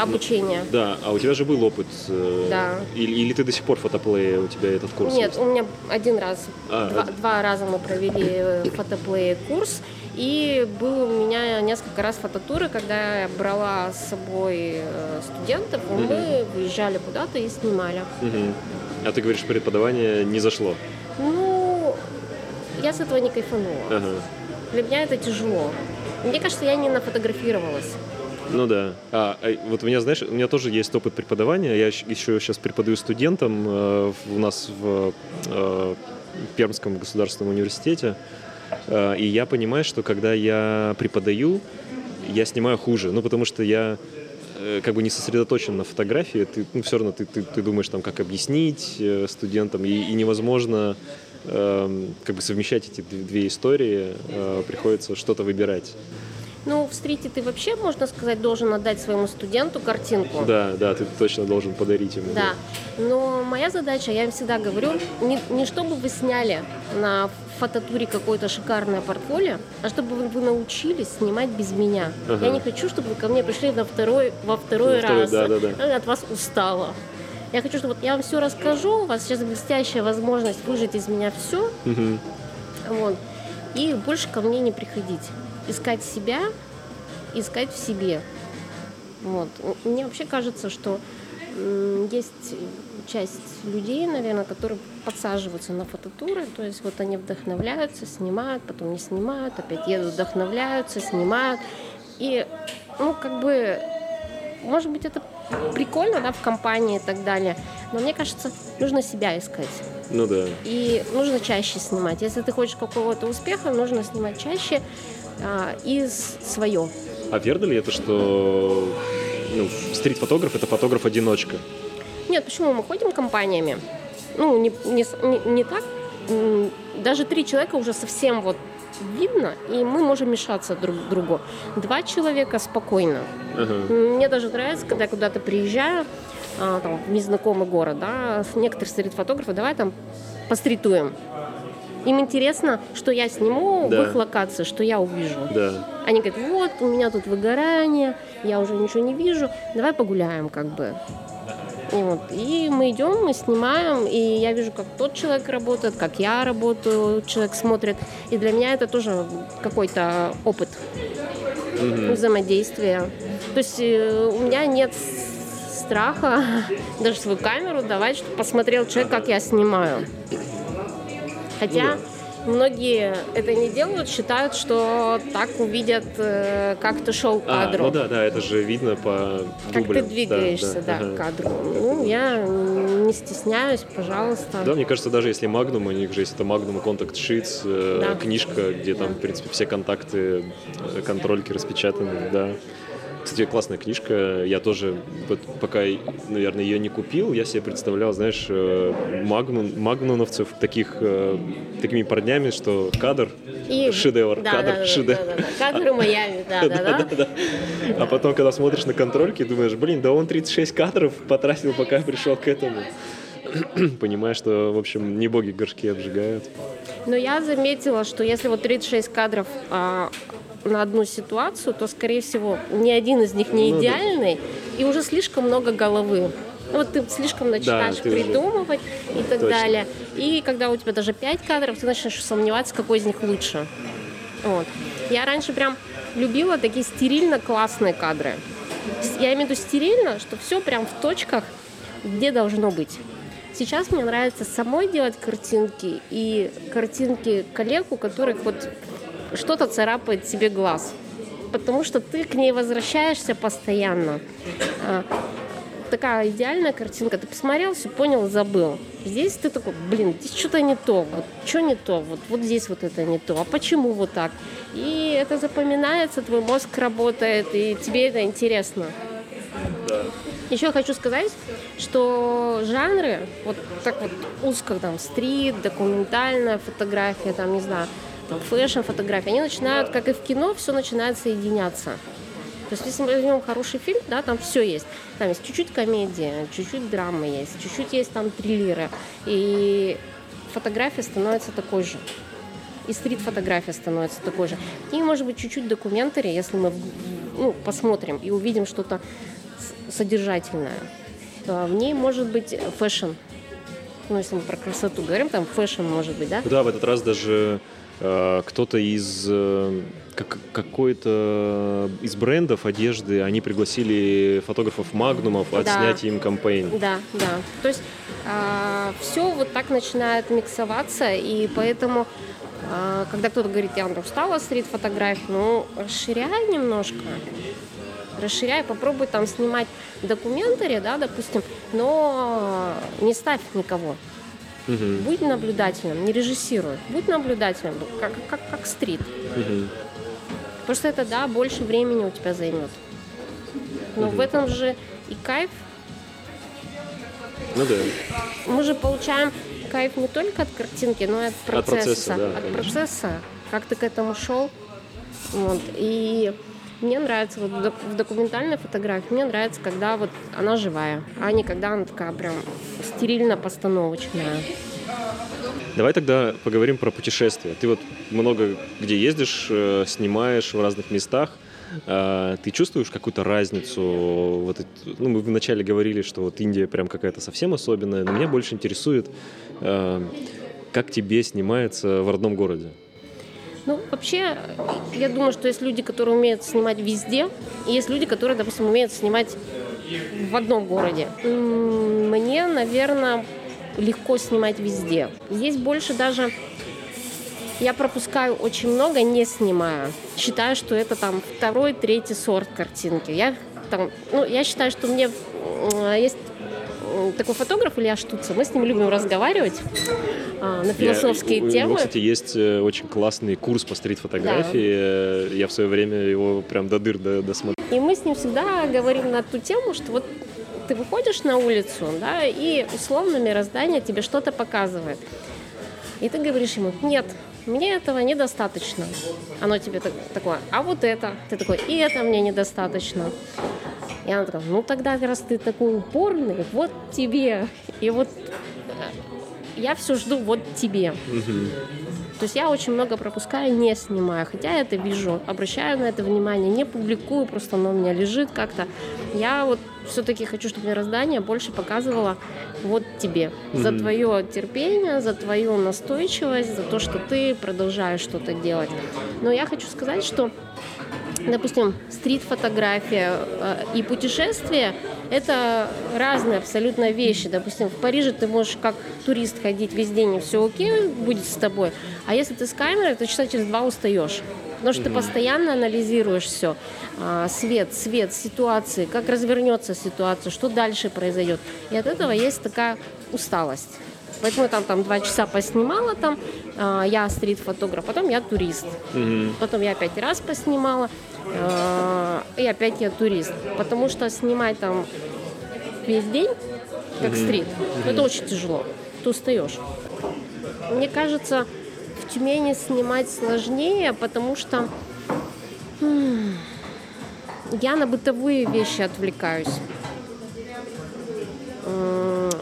обучение. Да, а у тебя же был опыт. э, Да. Или, или ты до сих пор фотоплея, у тебя этот курс Нет, есть? у меня один раз, А, два, один. два раза мы провели э, фотоплей курс, и был у меня несколько раз фототуры, когда я брала с собой э, студентов, и мы выезжали куда-то и снимали. А ты говоришь, преподавание не зашло. Ну, я с этого не кайфанула. Ага. Для меня это тяжело. Мне кажется, я не нафотографировалась. Ну да. А, а вот у меня, знаешь, у меня тоже есть опыт преподавания. Я еще сейчас преподаю студентам э, у нас в э, Пермском государственном университете. Э, и я понимаю, что когда я преподаю, я снимаю хуже. Ну, потому что я э, как бы не сосредоточен на фотографии. Ты, ну, все равно ты, ты, ты думаешь, там, как объяснить э, студентам. И, и невозможно эм, как бы совмещать эти две истории. Э, приходится что-то выбирать. Ну, в стрите ты вообще, можно сказать, должен отдать своему студенту картинку. Да, да, ты точно должен подарить ему. Да, но моя задача, я им всегда говорю, не, не чтобы вы сняли на фототуре какое-то шикарное портфолио, а чтобы вы, вы научились снимать без меня. Ага. Я не хочу, чтобы вы ко мне пришли на второй, во второй Во второй, раз. да-да-да. Я от вас устала. Я хочу, чтобы вот я вам все расскажу, у вас сейчас блестящая возможность выжить из меня все, Мгм. вот, и больше ко мне не приходить. Искать себя, искать в себе. Вот. Мне вообще кажется, что есть часть людей, наверное, которые подсаживаются на фототуры, то есть вот они вдохновляются, снимают, потом не снимают, опять едут, вдохновляются, снимают. И, ну, как бы, может быть, это прикольно, да, в компании и так далее, но мне кажется, нужно себя искать. Ну да. И нужно чаще снимать. Если ты хочешь какого-то успеха, нужно снимать чаще а, и свое. А верно ли это, что ну, стрит-фотограф это фотограф-одиночка? Нет, почему мы ходим компаниями? Ну, не, не, не- так. Даже три человека уже совсем вот видно, и мы можем мешаться друг к другу. Два человека спокойно. Ага. Мне даже нравится, когда я куда-то приезжаю, а, там, в незнакомый город, да, некоторые стрит-фотографы, давай там постритуем. Им интересно, что я сниму Да. в их локации, что я увижу. Да. Они говорят, вот, у меня тут выгорание, я уже ничего не вижу, давай погуляем, как бы. И, вот, и мы идем, мы снимаем, и я вижу, как тот человек работает, как я работаю, человек смотрит. И для меня это тоже какой-то опыт Мгм. взаимодействия. То есть э, у меня нет страха даже свою камеру давать, чтобы посмотрел человек, как я снимаю. Хотя ну, многие это не делают, считают, что так увидят, э, как ты шел кадру. А, ну да, да, это же видно по Как дублям. ты двигаешься, да, да, да ага. кадру. Ну, я не стесняюсь, пожалуйста. Да, мне кажется, даже если Magnum, у них же есть это Magnum Contact Sheets, э, да. книжка, где там, в принципе, все контакты, э, контрольки распечатаны, да. Кстати, классная книжка. Я тоже, вот, пока, наверное, ее не купил, я себе представлял, знаешь, э, магнум, магнуновцев таких, э, такими парнями, что кадр и... шедевр, да, кадр да, шедевр. Да, да, да. Кадры Майами, да, да, да. А потом, когда смотришь на контрольки, думаешь, блин, да он 36 кадров потратил, пока пришел к этому. Понимаешь, что, в общем, не боги горшки обжигают. Но я заметила, что если вот 36 кадров а, на одну ситуацию, то, скорее всего, ни один из них не идеальный, ну, да. и уже слишком много головы. Ну, вот ты слишком начинаешь да, придумывать уже... и так Точно. далее. И когда у тебя даже пять кадров, ты начинаешь сомневаться, какой из них лучше. Вот. Я раньше прям любила такие стерильно классные кадры. Я имею в виду стерильно, что все прям в точках, где должно быть. Сейчас мне нравится самой делать картинки и картинки коллег, у которых вот что-то царапает тебе глаз. Потому что ты к ней возвращаешься постоянно. А, такая идеальная картинка. Ты посмотрел, все понял, забыл. Здесь ты такой, блин, здесь что-то не то. Вот что не то? Вот, вот здесь вот это не то. А почему вот так? И это запоминается, твой мозг работает, и тебе это интересно. Еще хочу сказать, что жанры, вот так вот узко, там, street, документальная фотография, там, не знаю, там, fashion, фотографии, они начинают, как и в кино, все начинает соединяться. То есть, если мы возьмем хороший фильм, да, там все есть. Там есть чуть-чуть комедия, чуть-чуть драма есть, чуть-чуть есть там триллеры. И фотография становится такой же. И стрит-фотография становится такой же. И, может быть, чуть-чуть documentary, если мы ну, посмотрим и увидим что-то содержательное. А в ней может быть fashion. Ну, если мы про красоту говорим, там fashion может быть, да? Да, в этот раз даже кто-то из э, как, какой-то из брендов одежды, они пригласили фотографов Магнумов отснять да. им campaign. Да, да. То есть э, а, все вот так начинает миксоваться, и поэтому, э, когда кто-то говорит, я устала стрит-фотографии, ну, расширяй немножко расширяй, попробуй там снимать документари, да, допустим, но не ставь никого. Угу. Будь наблюдательным, не режиссируй. Будь наблюдательным, как, как, как стрит. Угу. Просто это, да, больше времени у тебя займет. Но угу. в этом же и кайф. Ну да. Мы же получаем кайф не только от картинки, но и от процесса. От процесса, да, от процесса как ты к этому шел. Вот. И мне нравится вот в документальной фотографии, мне нравится, когда вот она живая, а не когда она такая прям стерильно-постановочная. Давай тогда поговорим про путешествия. Ты вот много где ездишь, э, снимаешь в разных местах. А, ты чувствуешь какую-то разницу? Вот, ну, мы вначале говорили, что вот Индия прям какая-то совсем особенная, но меня больше интересует, э, как тебе снимается в родном городе. Ну, вообще, я думаю, что есть люди, которые умеют снимать везде, и есть люди, которые, допустим, умеют снимать в одном городе. Мне, наверное, легко снимать везде. Здесь больше даже я пропускаю очень много, не снимая. Считаю, что это там второй, третий сорт картинки. Я там, ну, я считаю, что мне есть такой фотограф Илья Штуца, мы с ним любим разговаривать а, на философские я, темы. У него, кстати, есть э, очень классный курс по стрит-фотографии. Да. Я в свое время его прям до дыр досмотрел. И мы с ним всегда говорим на ту тему, что вот ты выходишь на улицу, да, и условно мироздание тебе что-то показывает. И ты говоришь ему, нет, мне этого недостаточно. Оно тебе так, такое, а вот это. Ты такой, и это мне недостаточно. И она такая, ну тогда, раз ты такой упорный, вот тебе. И вот э, я все жду вот тебе. То есть я очень много пропускаю, не снимаю. Хотя я это вижу, обращаю на это внимание, не публикую, просто оно у меня лежит как-то. Я вот все-таки хочу, чтобы мироздание больше показывало вот тебе. Mm-hmm. За твое терпение, за твою настойчивость, за то, что ты продолжаешь что-то делать. Но я хочу сказать, что допустим, стрит-фотография э, и путешествие это разные абсолютно вещи. Допустим, в Париже ты можешь как турист ходить весь день, и все окей будет с тобой. А если ты с камерой, то часа через два устаешь. Потому что ты постоянно анализируешь все. А, свет, свет, ситуации, как развернется ситуация, что дальше произойдет. И от этого есть такая усталость. Поэтому там, там два часа поснимала там, а, я стрит-фотограф, потом я турист. Мгм. Потом я опять раз поснимала, а, и опять я турист. Потому что снимать там весь день, как стрит, это очень тяжело. Ты устаешь. Мне кажется, в Тюмени снимать сложнее, потому что м, я на бытовые вещи отвлекаюсь.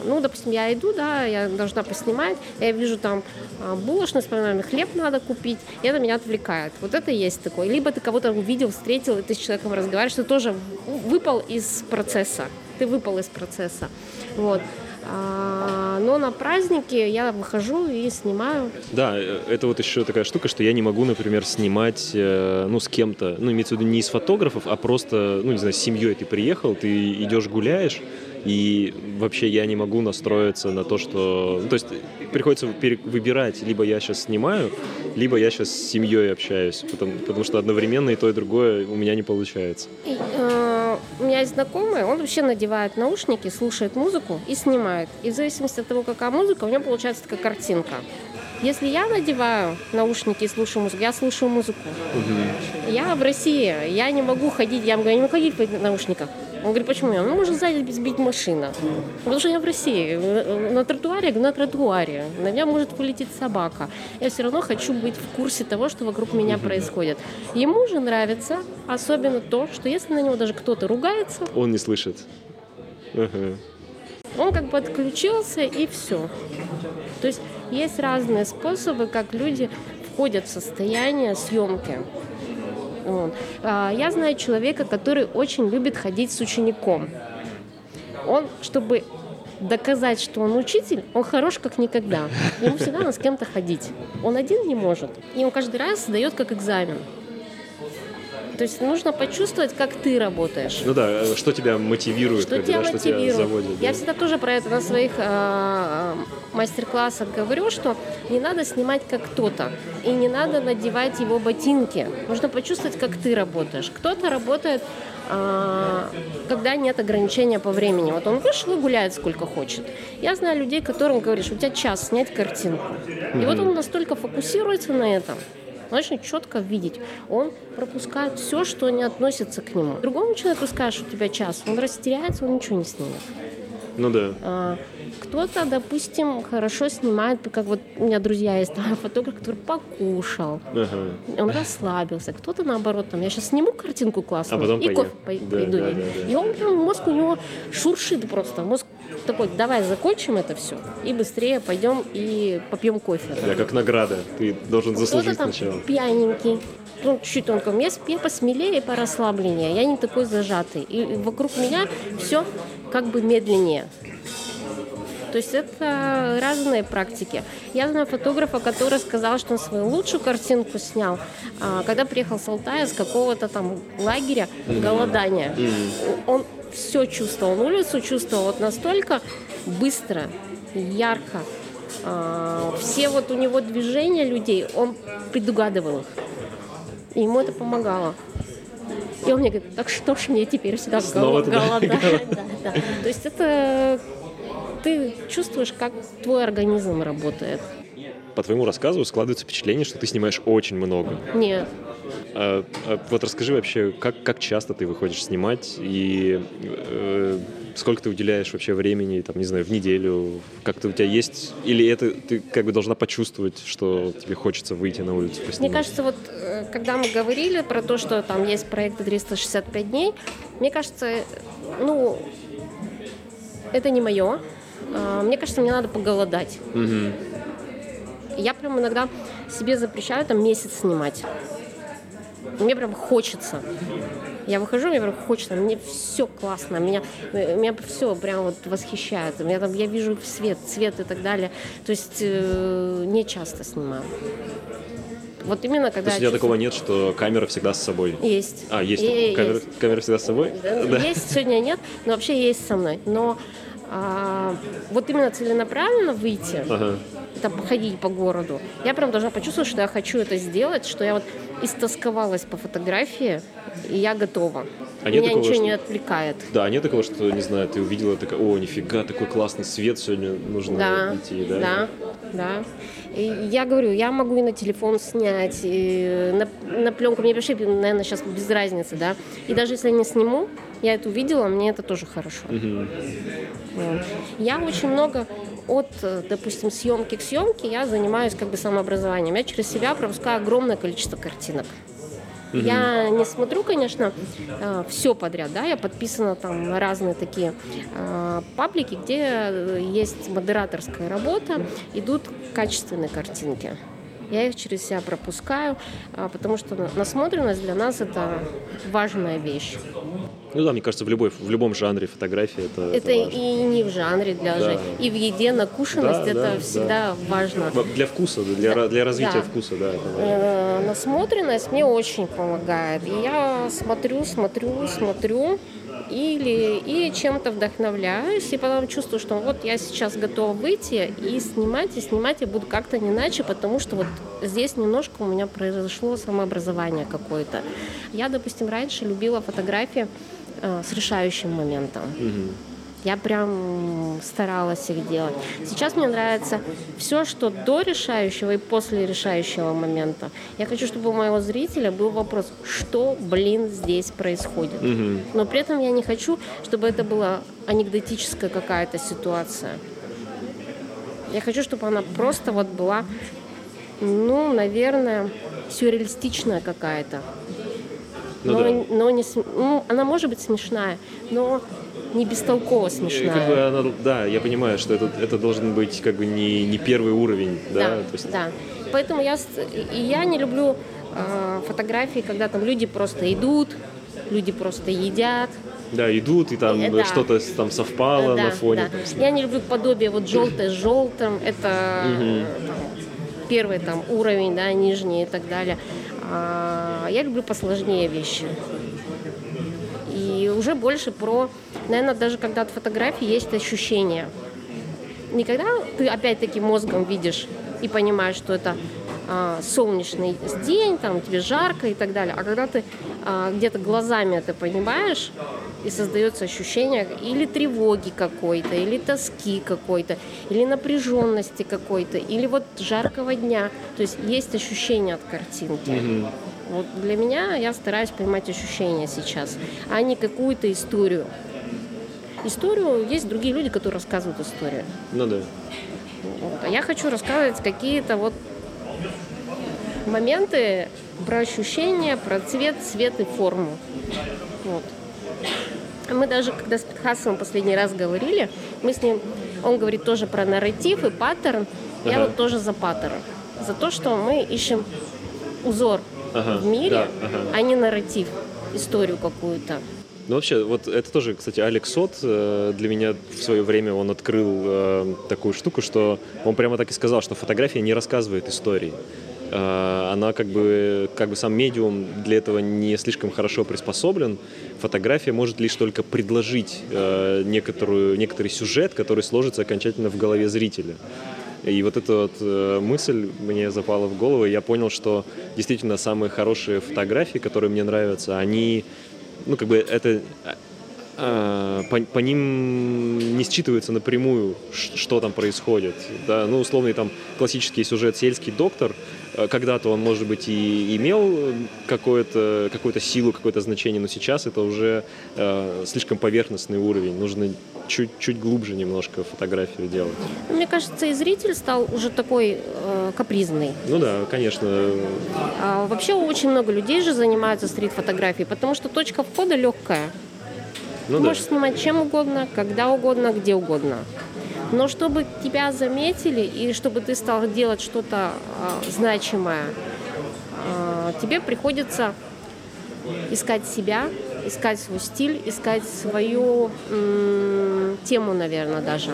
Ну, допустим, я иду, да, я должна поснимать, я вижу там а, булочную, вспоминаю, хлеб надо купить, и это меня отвлекает. Вот это и есть такое. Либо ты кого-то увидел, встретил, и ты с человеком разговариваешь, ты тоже выпал из процесса. Ты выпал из процесса. Вот. А, Но на праздники я выхожу и снимаю. Да, э, это вот еще такая штука, что я не могу, например, снимать, э, ну, с кем-то, ну, имеется в виду не из фотографов, а просто, ну, не знаю, с семьей ты приехал, ты идешь гуляешь, и вообще я не могу настроиться на то, что... Ну, то есть приходится выбирать, либо я сейчас снимаю, либо я сейчас с семьей общаюсь, потому, потому что одновременно и то, и другое у меня не получается. Э, у меня есть знакомый, он вообще надевает наушники, слушает музыку и снимает. И в зависимости от того, какая музыка, у него получается такая картинка. Если я надеваю наушники и слушаю музыку, я слушаю музыку. Я в России, я не могу ходить, я я не могу ходить в наушниках. Он говорит, почему? Я, ну, может сзади сбить машина. Потому что я в России. На тротуаре, на тротуаре. На меня может полететь собака. Я все равно хочу быть в курсе того, что вокруг меня происходит. Ему же нравится особенно то, что если на него даже кто-то ругается, Он не слышит. Ага. он как бы отключился и все. То есть есть разные способы, как люди входят в состояние съемки. Вот. А, Я знаю человека, который очень любит ходить с учеником. Он, чтобы доказать, что он учитель, он хорош как никогда. Ему всегда надо с кем-то ходить. Он один не может. И он каждый раз сдает как экзамен. То есть нужно почувствовать, как ты работаешь. Ну да, э, что тебя мотивирует, Что бы, тебя да, что тебя мотивирует? заводит. Я да. всегда тоже про это на своих э, мастер-классах говорю, что не надо снимать как кто-то, и не надо надевать его ботинки. Нужно почувствовать, как ты работаешь. Кто-то работает, э, когда нет ограничения по времени. Вот он вышел и гуляет сколько хочет. Я знаю людей, которым говоришь, у тебя час снять картинку. И вот он настолько фокусируется на этом, он очень четко видеть. Он пропускает все, что не относится к нему. Другому человеку скажешь, у тебя час, он растеряется, он ничего не снимет. Ну да. А, Кто-то, допустим, хорошо снимает, как вот у меня друзья есть, там, фотограф, который покушал, Ага. он расслабился. Кто-то наоборот, там, я сейчас сниму картинку классную А потом и кофе по- Да, пойду. да, ей. да, да. И он прям, мозг у него шуршит просто. Мозг такой, давай закончим это все и быстрее пойдем и попьем кофе. Да, как награда. Ты должен Кто-то заслужить там сначала. пьяненький, ну, чуть он ко я, я посмелее, порасслабленнее, я не такой зажатый. И вокруг меня все как бы медленнее. То есть это разные практики. Я знаю фотографа, который сказал, что он свою лучшую картинку снял, а, когда приехал с Алтая с какого-то там лагеря голодания. Он все чувствовал, улицу чувствовал вот настолько быстро, ярко. А, Все вот у него движения людей, он предугадывал их. И ему это помогало. И он мне говорит, так что ж мне теперь сюда Снова гол- туда. голодать? Да, да. То есть это ты чувствуешь, как твой организм работает. По твоему рассказу складывается впечатление, что ты снимаешь очень много. Нет. А, а вот расскажи вообще, как, как часто ты выходишь снимать и э, сколько ты уделяешь вообще времени, там, не знаю, в неделю? Как-то у тебя есть... Или это ты как бы должна почувствовать, что тебе хочется выйти на улицу поснимать? Мне кажется, вот когда мы говорили про то, что там есть проекты 365 дней, мне кажется, ну, это не мое. А, Мне кажется, мне надо поголодать. Мгм. Я прям иногда себе запрещаю там месяц снимать. Мне прям хочется. Я выхожу, мне прям хочется, мне все классно, меня, меня все прям вот восхищает. Меня там, я вижу свет, цвет и так далее. То есть э, не часто снимаю. Вот именно когда... То есть у тебя такого нет, что камера всегда с собой? Есть. А, есть. И- камера, есть. камера всегда с собой? Да, Есть, сегодня нет, но вообще есть со мной. Но а, вот именно целенаправленно выйти, Ага. там, походить по городу, я прям должна почувствовать, что я хочу это сделать, что я вот истосковалась по фотографии, и я готова. А Меня такого, ничего что- не отвлекает. Да, а нет такого, что, не знаю, ты увидела, такая, о, нифига, такой классный свет сегодня нужно Да, идти, да? да, да. И я говорю, я могу и на телефон снять, и на, на пленку. Мне вообще, наверное, сейчас без разницы, да. И даже если я не сниму, я это увидела, мне это тоже хорошо. Вот. Я очень много от, э, допустим, съемки к съемке я занимаюсь как бы самообразованием. Я через себя пропускаю огромное количество картинок. Я не смотрю, конечно, все подряд, да, я подписана там на разные такие э, паблики, где э, есть модераторская работа, идут качественные картинки. Я их через себя пропускаю, а, потому что на- насмотренность для нас это важная вещь. Ну да, мне кажется, в, любой, в любом жанре фотографии это, Это это важно. и не в жанре для Да. и в еде накушенность Да, это да, всегда важно. Во- Для вкуса, для, ра- для развития Да. вкуса, да, это важно. Э, насмотренность мне очень помогает. Я смотрю, смотрю, смотрю, или и чем-то вдохновляюсь, и потом чувствую, что вот я сейчас готова выйти и снимать, и снимать я буду как-то не иначе, потому что вот здесь немножко у меня произошло самообразование какое-то. Я, допустим, раньше любила фотографии э, с решающим моментом. Я прям старалась их делать. Сейчас мне нравится все, что до решающего и после решающего момента. Я хочу, чтобы у моего зрителя был вопрос, что, блин, здесь происходит. Но при этом я не хочу, чтобы это была анекдотическая какая-то ситуация. Я хочу, чтобы она просто вот была, ну, наверное, сюрреалистичная какая-то. Ну но, да. но не, ну, она может быть смешная, но не бестолково смешная. Как бы она, да, я понимаю, что это, это должен быть как бы не, не первый уровень, да, Да, то есть да. Поэтому я, и я не люблю э, фотографии, когда там люди просто идут, люди просто едят. Да, идут, и там Э, да. что-то там совпало Да, на фоне. да. там, Я не люблю подобие вот желтое с желтым. Это там, первый там уровень, да, нижний и так далее. А, я люблю посложнее вещи. И уже больше про, наверное, даже когда от фотографии есть ощущение. Не когда ты опять-таки мозгом видишь и понимаешь, что это а, солнечный день, там тебе жарко и так далее, а когда ты а, где-то глазами это понимаешь, и создается ощущение или тревоги какой-то, или тоски какой-то, или напряженности какой-то, или вот жаркого дня. То есть есть ощущение от картинки. Вот для меня я стараюсь поймать ощущения сейчас, а не какую-то историю. Историю есть другие люди, которые рассказывают историю. Ну да. Вот. А я хочу рассказывать какие-то вот моменты про ощущения, про цвет, цвет и форму. Вот. Мы даже, когда с Петхасовым последний раз говорили, мы с ним, он говорит тоже про нарратив и паттерн. Я Ага. вот тоже за паттерн. За то, что мы ищем узор Ага, в мире, да, ага. а не нарратив, историю какую-то. Ну, вообще, вот это тоже, кстати, Алекс Сот э, для меня в свое время он открыл э, такую штуку, что он прямо так и сказал, что фотография не рассказывает истории. Э, Она как бы, как бы сам медиум для этого не слишком хорошо приспособлен. Фотография может лишь только предложить некоторую, некоторый сюжет, который сложится окончательно в голове зрителя. И вот эта вот э, мысль мне запала в голову, и я понял, что действительно самые хорошие фотографии, которые мне нравятся, они, ну, как бы это а, по, по ним не считывается напрямую, что там происходит. Да, ну, условный там классический сюжет «Сельский доктор», э, когда-то он, может быть, и имел какое-то, какую-то силу, какое-то значение, но сейчас это уже э, слишком поверхностный уровень. Нужно чуть-чуть глубже немножко фотографию делать. Ну, Мне кажется, и зритель стал уже такой э, капризный. Ну да, конечно. А вообще очень много людей же занимаются стрит-фотографией, потому что точка входа легкая. Ну Ты да. можешь снимать чем угодно, когда угодно, где угодно. Но чтобы тебя заметили и чтобы ты стал делать что-то а, значимое, а, тебе приходится искать себя, искать свой стиль, искать свою м, тему, наверное, даже.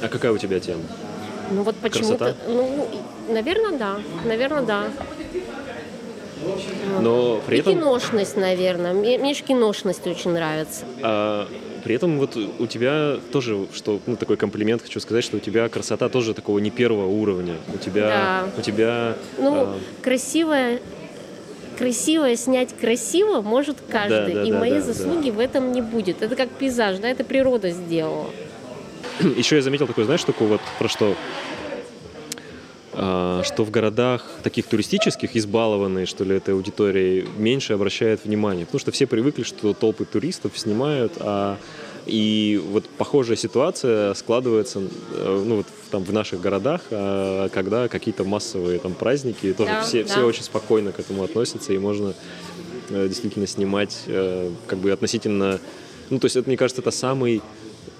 А какая у тебя тема? Ну вот почему-то, Красота? ну, наверное, да, наверное, да. Но при И этом... киношность, наверное. Мне, мне же киношность очень нравится. А, при этом вот у тебя тоже, что ну, такой комплимент хочу сказать, что у тебя красота тоже такого не первого уровня. У тебя, Да. у тебя, Ну, а, красивое, красивое снять красиво может каждый. да, и да, моей да, заслуги в этом не будет. Это как пейзаж, да, это природа сделала. еще я заметил такую, знаешь, штуку вот про что, А, что в городах таких туристических избалованные, что ли, этой аудиторией меньше обращают внимание, потому что все привыкли, что толпы туристов снимают, а и вот похожая ситуация складывается, э, ну вот там в наших городах, а, когда какие-то массовые там праздники, и тоже Да, все, да. все очень спокойно к этому относятся, и можно э, действительно снимать э, как бы относительно, ну то есть это, мне кажется, это самый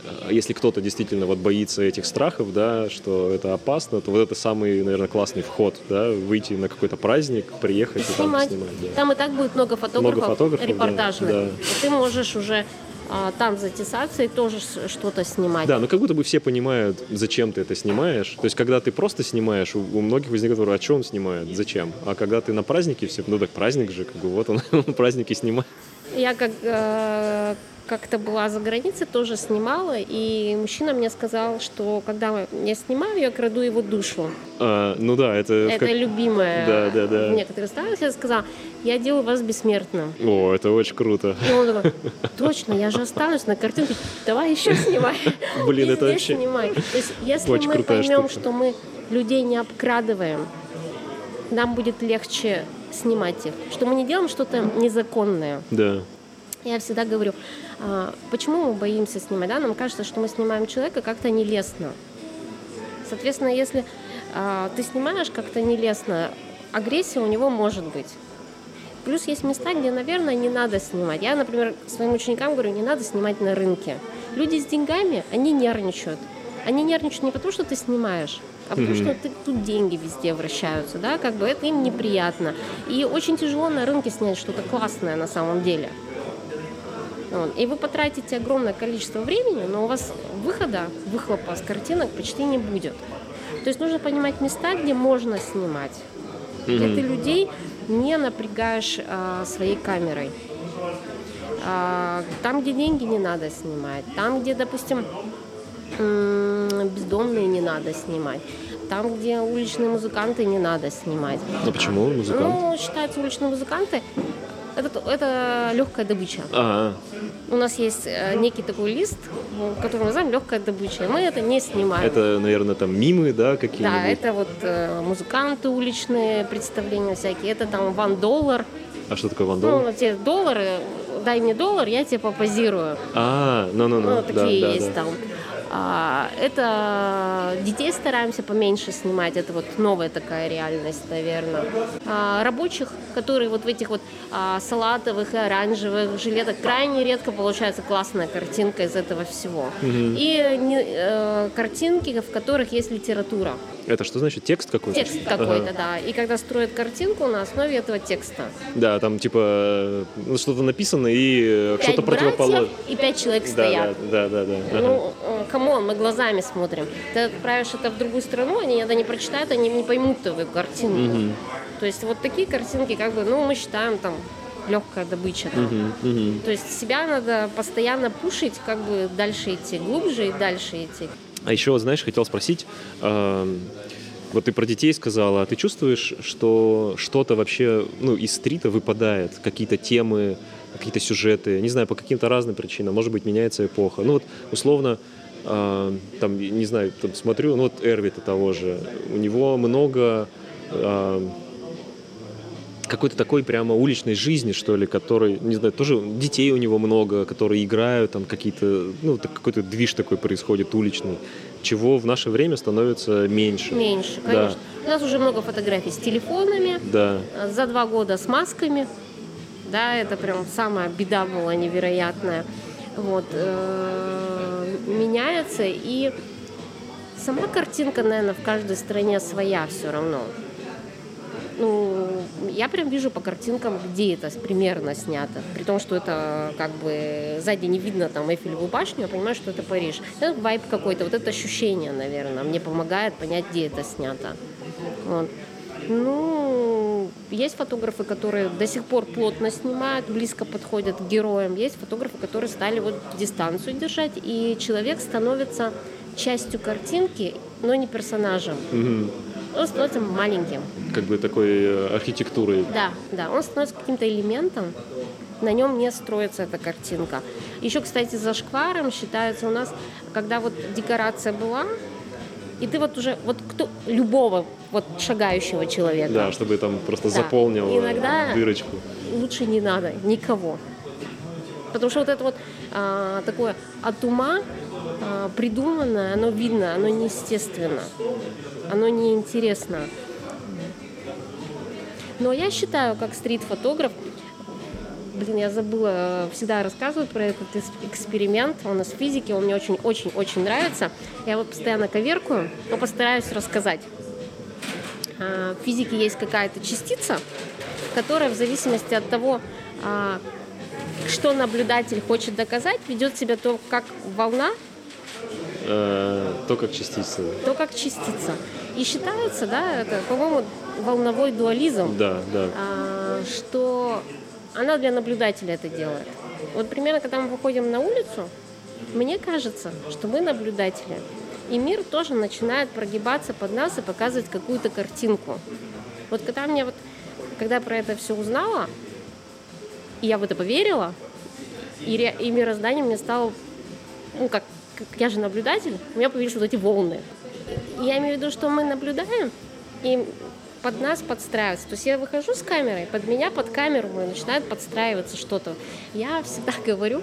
э, если кто-то действительно вот боится этих страхов, да, что это опасно, то вот это самый, наверное, классный вход, да, выйти на какой-то праздник, приехать и там Снимать. снимать. да. Там и так будет много фотографов, Много фотографов, да, репортажных. да. И ты можешь уже а, там затесаться и тоже что-то снимать. Да, но как будто бы все понимают, зачем ты это снимаешь. То есть, когда ты просто снимаешь, у, у многих возникает вопрос, а что он снимает, зачем? А когда ты на празднике все, ну так праздник же, как бы вот он на празднике снимает. Я как э, как-то была за границей, тоже снимала, и мужчина мне сказал, что когда я снимаю, я краду его душу. А, ну да, это... Это как- любимое Да, да, да. в некоторых странах. Я сказала, я делаю вас бессмертным. О, это очень круто. И он такой, точно, я же останусь на картинке, давай еще снимай. Блин, это вообще- снимай. То есть, если Очень мы поймем, штука. что мы людей не обкрадываем, нам будет легче снимать их. Что мы не делаем что-то незаконное. Да. Я всегда говорю, а, почему мы боимся снимать? Да? Нам кажется, что мы снимаем человека как-то нелестно. Соответственно, если а, ты снимаешь как-то нелестно, агрессия у него может быть. Плюс есть места, где, наверное, не надо снимать. Я, например, своим ученикам говорю, не надо снимать на рынке. Люди с деньгами, они нервничают. Они нервничают не потому, что ты снимаешь, а потому что ты- тут деньги везде вращаются, да, как бы это им неприятно. И очень тяжело на рынке снять что-то классное на самом деле. Вот. И вы потратите огромное количество времени, но у вас выхода, выхлопа с картинок почти не будет. То есть нужно понимать места, где можно снимать, где ты людей не напрягаешь а, своей камерой. А, там, где деньги не надо снимать, там, где, допустим, бездомные не надо снимать, там, где уличные музыканты не надо снимать. А почему музыкант? Ну, считаются уличные музыканты. Это, это легкая добыча. А, У нас есть э, некий такой лист, ну, который мы называем легкая добыча. Мы это не снимаем. это, наверное, там мимы, да, какие-нибудь? Да, это вот э, музыканты уличные, представления всякие. Это там ван доллар. А что такое Ну, вандал? вот те доллары, дай мне доллар, я тебе попозирую. А, ну-ну-ну, Ну, да, такие да, есть да. там. А, это детей стараемся поменьше снимать. Это вот новая такая реальность, наверное. А, рабочих, которые вот в этих вот а, салатовых и оранжевых жилетах крайне редко получается классная картинка из этого всего. И не- э, картинки, в которых есть литература. Это что значит? Текст какой-то? Текст Ага. какой-то, да. И когда строят картинку на основе этого текста. Да, там типа ну, что-то написано и э, что-то противоположное. и пять человек Да, стоят. да, да, да, да. Ага. Ну, come on, мы глазами смотрим. Ты отправишь это в другую страну, они это не прочитают, они не поймут твою картинку. То есть вот такие картинки, как бы, ну, мы считаем там легкая добыча. там. Мгм, мгм. То есть себя надо постоянно пушить, как бы дальше идти, глубже и дальше идти. А еще, знаешь, хотел спросить, эм, вот ты про детей сказала, а ты чувствуешь, что что-то вообще ну, из стрита выпадает, какие-то темы, какие-то сюжеты, не знаю, по каким-то разным причинам, может быть, меняется эпоха. Ну вот, условно, э, там, не знаю, там смотрю, ну вот Эрвита того же, у него много э, какой-то такой прямо уличной жизни, что ли, который, не знаю, тоже детей у него много, которые играют, там какие-то, ну, какой-то движ такой происходит уличный, чего в наше время становится меньше. Меньше, Да. конечно. У нас уже много фотографий с телефонами, Да. э, за два года с масками. Да, это прям самая беда была невероятная. Вот, э, меняется и сама картинка, наверное, в каждой стране своя все равно. Ну, я прям вижу по картинкам, где это примерно снято. При том, что это как бы сзади не видно там Эйфелеву башню, я понимаю, что это Париж. Это вайп какой-то, вот это ощущение, наверное, мне помогает понять, где это снято. Вот. Ну, есть фотографы, которые до сих пор плотно снимают, близко подходят к героям. Есть фотографы, которые стали вот дистанцию держать, и человек становится частью картинки, но не персонажем. Мгм. Он становится маленьким. Как бы такой э, архитектурой. Да, да, он становится каким-то элементом, на нем не строится эта картинка. Еще, кстати, за шкваром считается у нас, когда вот декорация была, и ты вот уже, вот кто, любого вот шагающего человека, Да, чтобы там просто Да. заполнил э, Иногда- дырочку. лучше не надо никого. Потому что вот это вот а, такое от ума а, придуманное, оно видно, оно неестественно, оно неинтересно. Но я считаю, как стрит-фотограф, блин, я забыла, всегда рассказываю про этот эксперимент, он из физики, он мне очень-очень-очень нравится. Я его постоянно коверкую, но постараюсь рассказать. А, В физике есть какая-то частица, которая в зависимости от того, а, что наблюдатель хочет доказать, ведет себя то как волна, Э, то, как частица. то как частица. И считается, да, это, по-моему, волновой дуализм, Да, да. а, что она для наблюдателя это делает. Вот примерно, когда мы выходим на улицу, мне кажется, что мы наблюдатели. И мир тоже начинает прогибаться под нас и показывать какую-то картинку. Вот когда мне вот, когда про это все узнала, и я в это поверила, и, ре- и мироздание мне стало, ну как, как я же наблюдатель, у меня появились вот эти волны. Я имею в виду, что мы наблюдаем, и под нас подстраиваются. То есть я выхожу с камерой, под меня, под камеру мою начинает подстраиваться что-то. Я всегда говорю,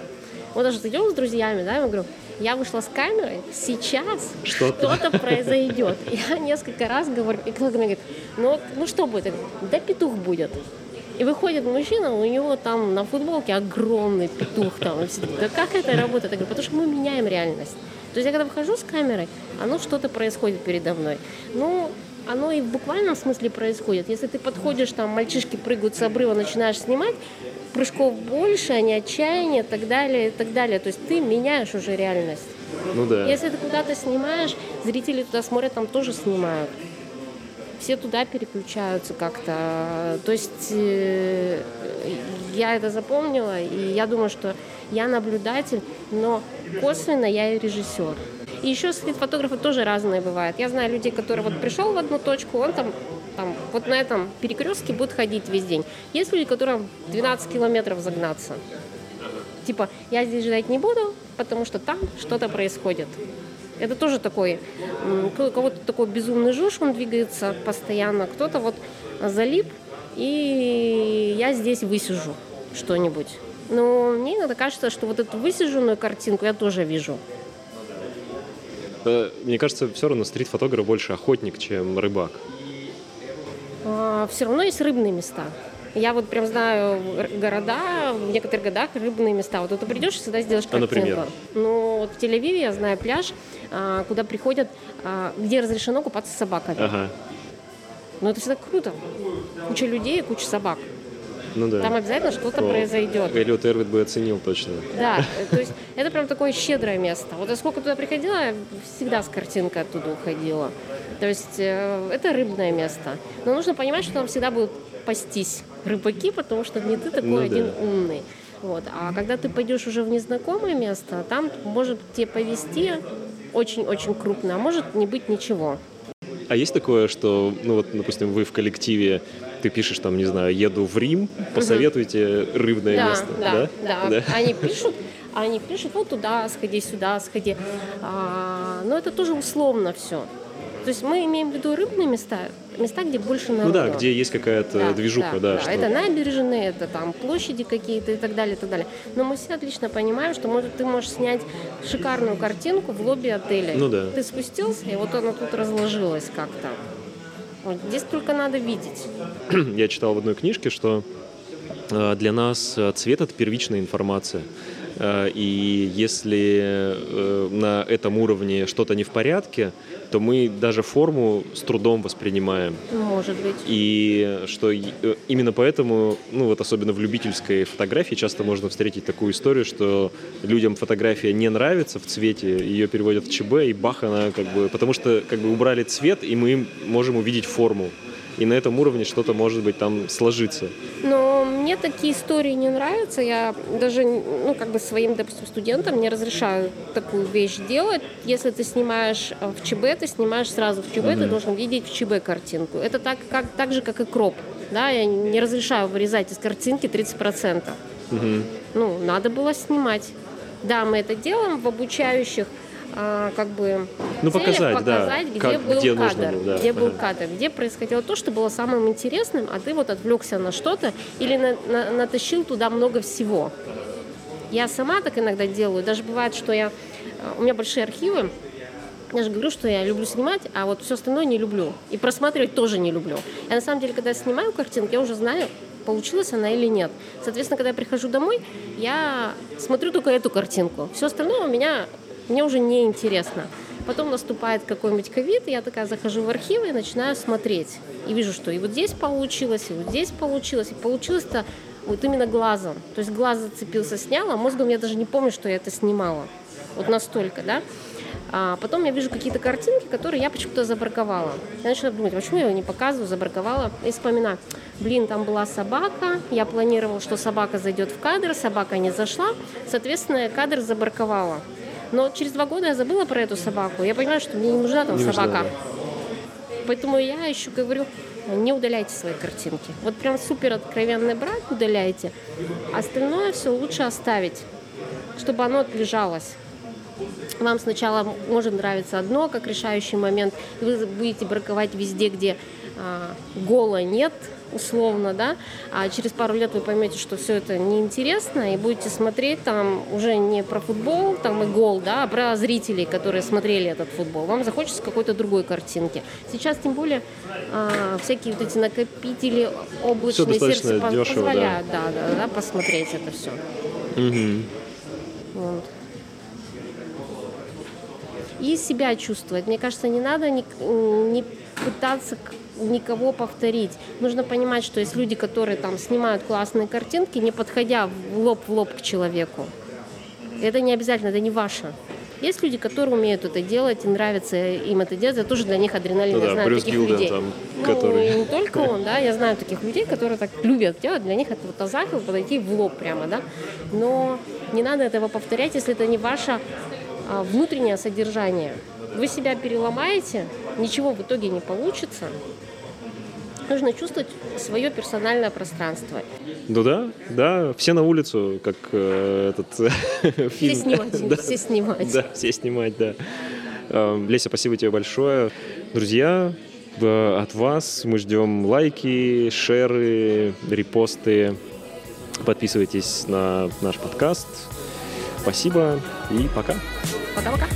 вот даже идем с друзьями, да, я говорю, я вышла с камерой, сейчас Что-то. что-то произойдет. Я несколько раз говорю, и кто-то мне говорит, ну, ну что будет? Я говорю, да петух будет. И выходит мужчина, у него там на футболке огромный петух там. Да как это работает? Я говорю, потому что мы меняем реальность. То есть я когда выхожу с камерой, оно что-то происходит передо мной. Ну, оно и в буквальном смысле происходит. Если ты подходишь, там мальчишки прыгают с обрыва, начинаешь снимать, прыжков больше, они отчаяние, и так далее, и так далее. То есть ты меняешь уже реальность. Ну да. Если ты куда-то снимаешь, зрители туда смотрят, там тоже снимают. Все туда переключаются как-то. То есть э, я это запомнила, и я думаю, что я наблюдатель, но косвенно я и режиссер. И еще стрит-фотографы тоже разные бывают. Я знаю людей, которые вот пришел в одну точку, он там, там вот на этом перекрестке будет ходить весь день. Есть люди, которым 12 километров загнаться. Типа, я здесь ждать не буду, потому что там что-то происходит. Это тоже такой, у кого-то такой безумный жуж, он двигается постоянно, кто-то вот залип, и я здесь высижу что-нибудь. Но мне иногда кажется, что вот эту высиженную картинку я тоже вижу. Э, Мне кажется, все равно стрит-фотограф больше охотник, чем рыбак. все равно есть рыбные места. Я вот прям знаю города, в некоторых городах рыбные места. Вот ты придешь и всегда сделаешь А, картинку. например? Ну, вот в Тель-Авиве я знаю пляж, а, куда приходят, а, где разрешено купаться собаками. Ага. Но это всегда круто. Куча людей, куча собак. Ну да. Там обязательно что-то произойдет. Эллиот Эрвит бы оценил точно. Да, то есть это прям такое щедрое место. Вот я сколько туда приходила, всегда с картинкой оттуда уходила. То есть э, это рыбное место. Но нужно понимать, что там всегда будут пастись рыбаки, потому что не ты такой Ну да. один умный. Вот. А когда ты пойдешь уже в незнакомое место, там может тебе повезти очень-очень крупно, а может не быть ничего. А есть такое, что, ну вот, допустим, вы в коллективе, ты пишешь там, не знаю, еду в Рим, посоветуйте рыбное да, место, да, да? да, Они пишут, они пишут, вот туда сходи, сюда сходи. А, но это тоже условно все. То есть мы имеем в виду рыбные места, места, где больше народу. Ну да, где есть какая-то движуха, да. что- Это набережные, это там площади какие-то и так далее, и так далее. Но мы все отлично понимаем, что может, ты можешь снять шикарную картинку в лобби отеля. Ну да. Ты спустился, и вот оно тут разложилось как-то. Здесь только надо видеть. Я читал в одной книжке, что э, для нас э, цвет — это первичная информация. Э, и если э, на этом уровне что-то не в порядке, то мы даже форму с трудом воспринимаем. Может быть. И что э, именно поэтому, ну вот особенно в любительской фотографии часто можно встретить такую историю, что людям фотография не нравится в цвете, ее переводят в ЧБ, и бах, она как бы... Потому что как бы убрали цвет, и мы можем увидеть форму и на этом уровне что-то, может быть, там сложится. Но мне такие истории не нравятся. Я даже, ну, как бы своим, допустим, студентам не разрешаю такую вещь делать. Если ты снимаешь э, в ЧБ, ты снимаешь сразу в ЧБ, mm-hmm. ты должен видеть в ЧБ картинку. Это так, как, так же, как и кроп. Да, я не разрешаю вырезать из картинки 30%. Mm-hmm. Ну, надо было снимать. Да, мы это делаем в обучающих а, как бы ну, показать, показать да, где как, был где кадр, нужно, да. где был кадр, где происходило то, что было самым интересным, а ты вот отвлекся на что-то или на, на, натащил туда много всего. Я сама так иногда делаю, даже бывает, что я а, у меня большие архивы, я же говорю, что я люблю снимать, а вот все остальное не люблю. И просматривать тоже не люблю. Я на самом деле, когда снимаю картинку, я уже знаю, получилась она или нет. Соответственно, когда я прихожу домой, я смотрю только эту картинку. Все остальное у меня мне уже не интересно. Потом наступает какой-нибудь ковид, я такая захожу в архивы и начинаю смотреть. И вижу, что и вот здесь получилось, и вот здесь получилось. И получилось-то вот именно глазом. То есть глаз зацепился, сняла, а мозгом я даже не помню, что я это снимала. Вот настолько, да. А потом я вижу какие-то картинки, которые я почему-то забраковала. Я начинаю думать, почему я его не показываю, забраковала. И вспоминаю, блин, там была собака, я планировала, что собака зайдет в кадр, собака не зашла, соответственно, кадр забраковала. Но через два года я забыла про эту собаку. Я понимаю, что мне не нужна там не собака. Нужна, да. Поэтому я еще говорю, не удаляйте свои картинки. Вот прям супер откровенный брак удаляйте. Остальное все лучше оставить, чтобы оно отлежалось. Вам сначала может нравиться одно, как решающий момент. Вы будете браковать везде, где гола нет, условно, да, а через пару лет вы поймете, что все это неинтересно, и будете смотреть там уже не про футбол, там и гол, да, а про зрителей, которые смотрели этот футбол. Вам захочется какой-то другой картинки. Сейчас тем более а, всякие вот эти накопители облачные сердца дешево, позволяют, да. Да, да, да, посмотреть это все. Угу. Вот и себя чувствовать. Мне кажется, не надо не, не пытаться никого повторить. Нужно понимать, что есть люди, которые там снимают классные картинки, не подходя в лоб в лоб к человеку. Это не обязательно, это не ваше. Есть люди, которые умеют это делать, и нравится им это делать, это тоже для них адреналин. Ну, я да, знаю Брюс таких Гилден, людей. Там, ну, который... и не только он, да, я знаю таких людей, которые так любят делать, для них это вот азахил, подойти в лоб прямо, да. Но не надо этого повторять, если это не ваше а, внутреннее содержание. Вы себя переломаете, ничего в итоге не получится. Нужно чувствовать свое персональное пространство. Ну да, да, все на улицу, как э, этот фильм. Все снимать, да, все снимать. Да, все снимать, да. Э, Леся, спасибо тебе большое. Друзья, от вас мы ждем лайки, шеры, репосты. Подписывайтесь на наш подкаст. Спасибо и пока. Пока-пока.